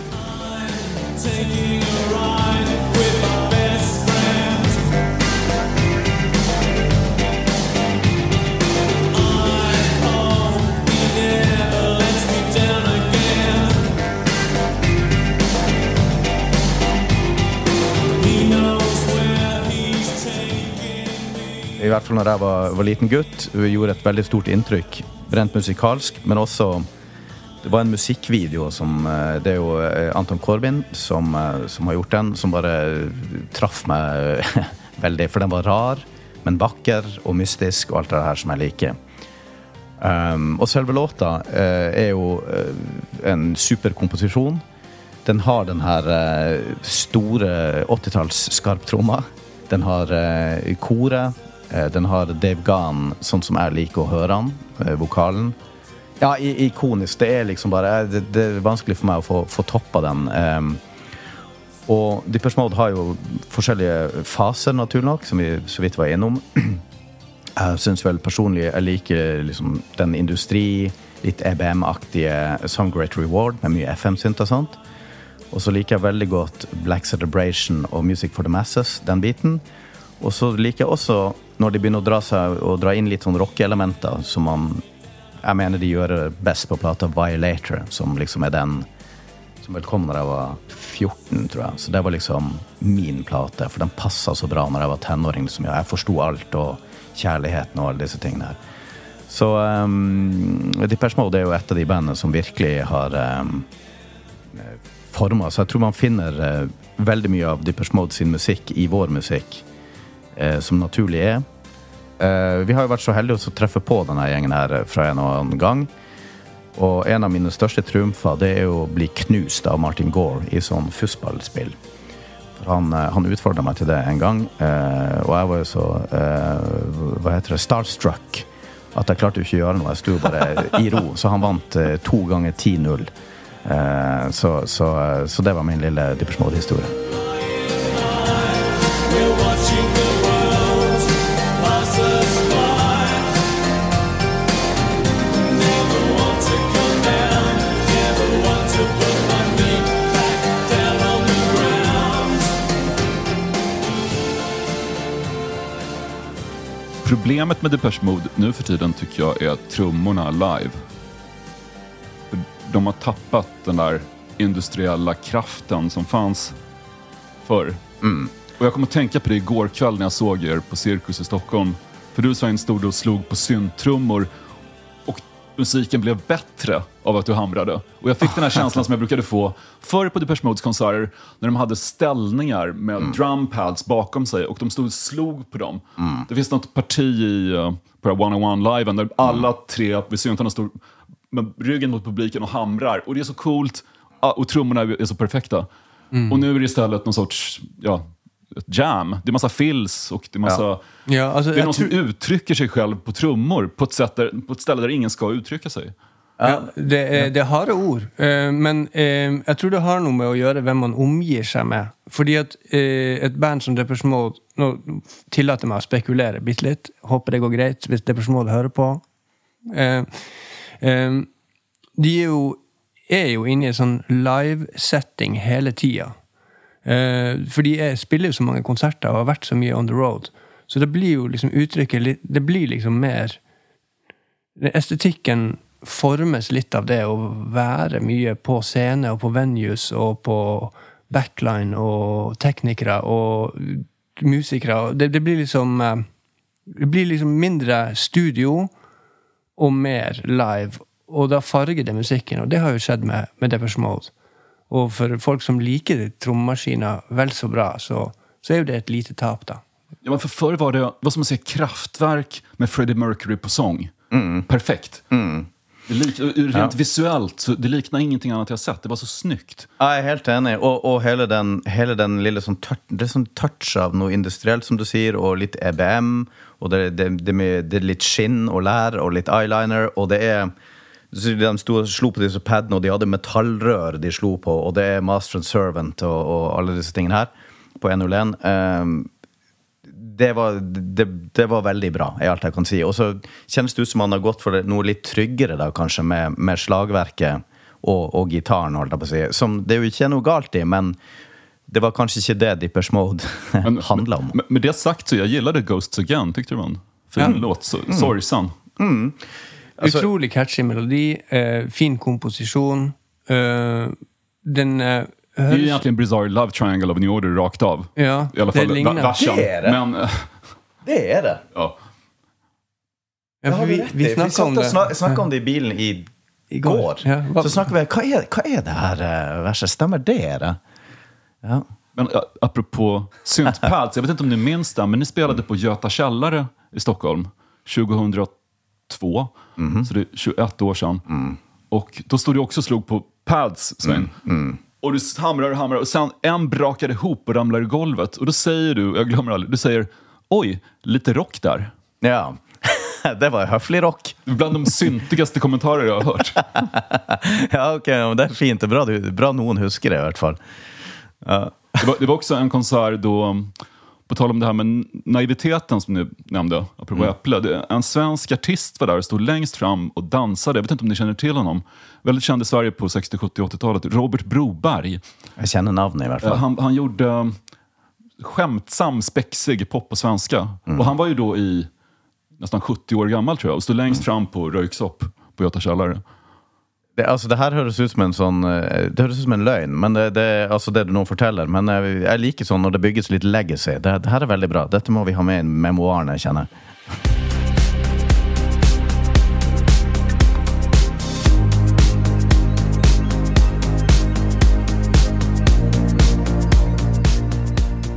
[SPEAKER 1] I hvert fall når jeg var, var liten gutt, gjorde et veldig stort inntrykk. Rent musikalsk, men også Det var en musikkvideo som eh, Det er jo eh, Anton Corbin som, eh, som har gjort den, som bare traff meg veldig. For den var rar, men vakker og mystisk og alt det her som jeg liker. Um, og selve låta uh, er jo uh, en superkomposisjon. Den har den her uh, store 80-talls skarptromma. Den har koret. Eh, den har Dave Gahn, sånn som jeg liker å høre han, eh, vokalen. Ja, ikonisk. Det er liksom bare eh, Det, det er vanskelig for meg å få, få toppa den. Og Depeche Mode har jo forskjellige faser, naturlig nok, som vi så vidt var innom. Jeg syns vel personlig jeg liker liksom den industri, litt EBM-aktige Some Great Reward med mye FM-synt og sånt. Og så liker jeg veldig godt Black Celebration og Music for the Masses, den biten. Og så liker jeg også når de begynner å dra, seg, å dra inn litt sånn rockeelementer, som man Jeg mener de gjør best på plata Violator, som liksom er den som vel kom da jeg var 14, tror jeg. Så det var liksom min plate, for den passa så bra når jeg var tenåring. Liksom. Jeg forsto alt, og kjærligheten og alle disse tingene her. Så um, Depeche Mode er jo et av de bandene som virkelig har um, forma. Så jeg tror man finner uh, veldig mye av Depeche Mode sin musikk i vår musikk, eh, som naturlig er. Eh, vi har jo vært så heldige å treffe på denne gjengen her fra en og annen gang. Og en av mine største triumfer det er jo å bli knust av Martin Gore i sånn fussballspill. Han, eh, han utfordra meg til det en gang, eh, og jeg var jo så eh, Hva heter det? Starstruck. At jeg klarte jo ikke å gjøre noe. Jeg sto bare i ro. Så han vant eh, to ganger 10-0. Eh, så, så, så det var min lille Depeche
[SPEAKER 3] Problemet med Depeche Mode nu för tiden tycker jag är trummorna live. De har tappat den där industriella kraften som fanns förr. Och jag kom att tänka på det igår kväll när jag såg er på Cirkus i Stockholm. För du Svein stod och slog på syntrummor musiken blev bättre av att du hamrade. Och jag fick den här känslan som jag brukade få förr på Depeche Modes konserter när de hade ställningar med drumpads bakom sig och de stod och slog på dem. Det finns något parti i, eh, på det här One on One liven där alla tre vid syntarna står med ryggen mot publiken och hamrar. Och det är så coolt ah, och trummorna är så perfekta. Och nu är det istället någon sorts ja, ett jam. Det är massa fills och det är massa...
[SPEAKER 2] Ja, Alltså,
[SPEAKER 3] Det är någon som uttrycker sig själv på trummor på ett, sätt där, på ett ställe där ingen ska uttrycka sig.
[SPEAKER 2] Ja, det, er, det er harde ord, eh, men eh, jeg tror det har noe med å gjøre hvem man omgir seg med. Fordi at eh, et band som Depeche Mode Nå tillater jeg meg å spekulere bitte litt. Håper det går greit hvis Depeche Mode hører på. De er jo, er jo inne i en sånn live-setting hele tida. Eh, for de er, spiller jo så mange konserter og har vært så mye on the road. Så det blir jo liksom uttrykket Det blir liksom mer Estetikken formes litt av det å være mye på scene og på venues og på backline og teknikere og musikere. Det, det blir liksom eh, Det blir liksom mindre studio og mer live. Og da farger det musikken, og det har jo skjedd med, med Depeche Mode. Og for folk som liker trommemaskiner vel så bra, så, så er jo det et lite tap, da.
[SPEAKER 3] Ja, men for Før var det, hva som man sier, kraftverk med Freddie Mercury på sång. Perfekt. Det lik, rent visuellt, så det likna ingenting annet jeg har sett. Det var så snyggt.
[SPEAKER 1] Jeg er helt enig. Og, og hele, den, hele den lille sånn touch, Det er sånn touch av noe industrielt, som du sier, og litt EBM. Og det, det, det, det er litt skinn og lær og litt eyeliner. Og det er De sto og slo på disse padene, og de hadde metallrør de slo på. Og det er Master and Servant og, og alle disse tingene her på 101. Um, det var, det, det var veldig bra, er alt jeg kan si. Og så kjennes det ut som han har gått for noe litt tryggere, da, kanskje, med, med slagverket og, og gitaren, holdt jeg på å si. Som det er jo ikke er noe galt i, men det var kanskje ikke det Dippers Mode handla om.
[SPEAKER 3] Med, med det sagt så jeg gillade Ghosts Again, tyckte det var en fin låt. Så, Sorgsen.
[SPEAKER 1] Altså-
[SPEAKER 2] Utrolig catchy melodi, eh, fin komposisjon. Uh, den eh,
[SPEAKER 3] Det er egentlig
[SPEAKER 2] høres
[SPEAKER 3] Bizarre Love Triangle of New Order rakt av.
[SPEAKER 2] Ja,
[SPEAKER 3] I alla
[SPEAKER 2] det
[SPEAKER 3] fall
[SPEAKER 2] ligner.
[SPEAKER 3] versen.
[SPEAKER 1] Det er det.
[SPEAKER 3] Men, uh,
[SPEAKER 1] Det er det!
[SPEAKER 3] ja.
[SPEAKER 2] Ja, for vi, vi snakka om det
[SPEAKER 1] snakka om det i bilen i
[SPEAKER 2] i
[SPEAKER 1] går.
[SPEAKER 2] Ja, hva-
[SPEAKER 1] Så snakker vi hva er, hva er det her eh, verset? Stemmer det? det? Ja.
[SPEAKER 3] Men ja, apropå syntpads, jag vet inte om ni minns det, men ni spelade på Göta källare i Stockholm 2002. Så det är 21 år sedan. Och då stod du också och slog på pads, Svein. Och du hamrar och hamrar och sen en brakade ihop och ramlar i golvet. Och då säger du, jag glömmer aldrig, du säger oj, lite rock där.
[SPEAKER 1] ja. Det var høflig rock.
[SPEAKER 3] Bland de syntigaste kommentarer jag har hört.
[SPEAKER 1] Ja, ok, Det er fint. Det er bra, bra noen husker det, i hvert fall. Ja.
[SPEAKER 3] Det var, det var också en konsert då, på tal om det här med naiviteten som ni nämnde, apropå Äpple. En svensk artist var där och stod längst fram och dansade. Jag vet inte om ni känner till honom. Väldigt känd i Sverige på 60, 70, 80-talet. Robert Broberg.
[SPEAKER 1] Jeg kjenner navnet, i
[SPEAKER 3] Eh,
[SPEAKER 1] fall.
[SPEAKER 3] Han, han gjorde eh, skämtsam, spexig pop på svenska. Och han var ju då i nästan 70 år gammal tror jag och stod längst fram på röyksopp på Göta källare.
[SPEAKER 1] Det, altså, det her høres ut som en sånn eh, Det høres ut som en løgn, men det, det, altså det du nå forteller. Men jeg, jeg, liker sånn når det bygges litt legacy. Det, det her er veldig bra. Dette må vi ha med i memoarene, kjenner jeg.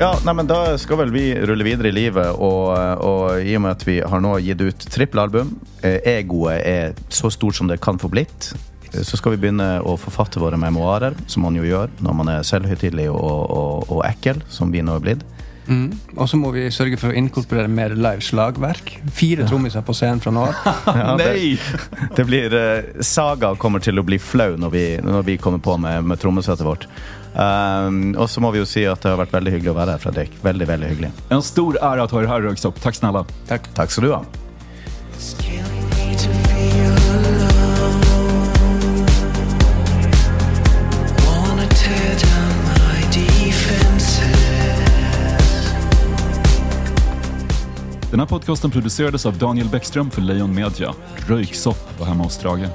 [SPEAKER 1] Ja, nei, men Da skal vel vi rulle videre i livet, og, og i og med at vi har nå gitt ut trippelalbum eh, Egoet er så stort som det kan få blitt så skal vi begynne å forfatte våre memoarer, som man jo gjør når man er selvhøytidelig og, og, og ekkel, som vi nå er blitt.
[SPEAKER 2] Mm. Og så må vi sørge for å inkorporere mer live slagverk. Fire trommiser på scenen fra nå av.
[SPEAKER 1] Ja, det, det blir eh, Saga kommer til å bli flau når vi, når vi kommer på med, med trommesettet vårt. Um, og så må vi jo si at det har vært veldig hyggelig å være her, Fredrik. Veldig, veldig hyggelig.
[SPEAKER 3] En stor ære at ha har här opp Takk snälla.
[SPEAKER 2] Takk.
[SPEAKER 1] Takk skal du ha.
[SPEAKER 3] Den här podcasten producerades av Daniel Bäckström för Lejon Media. Röyksopp var hemma hos Strage.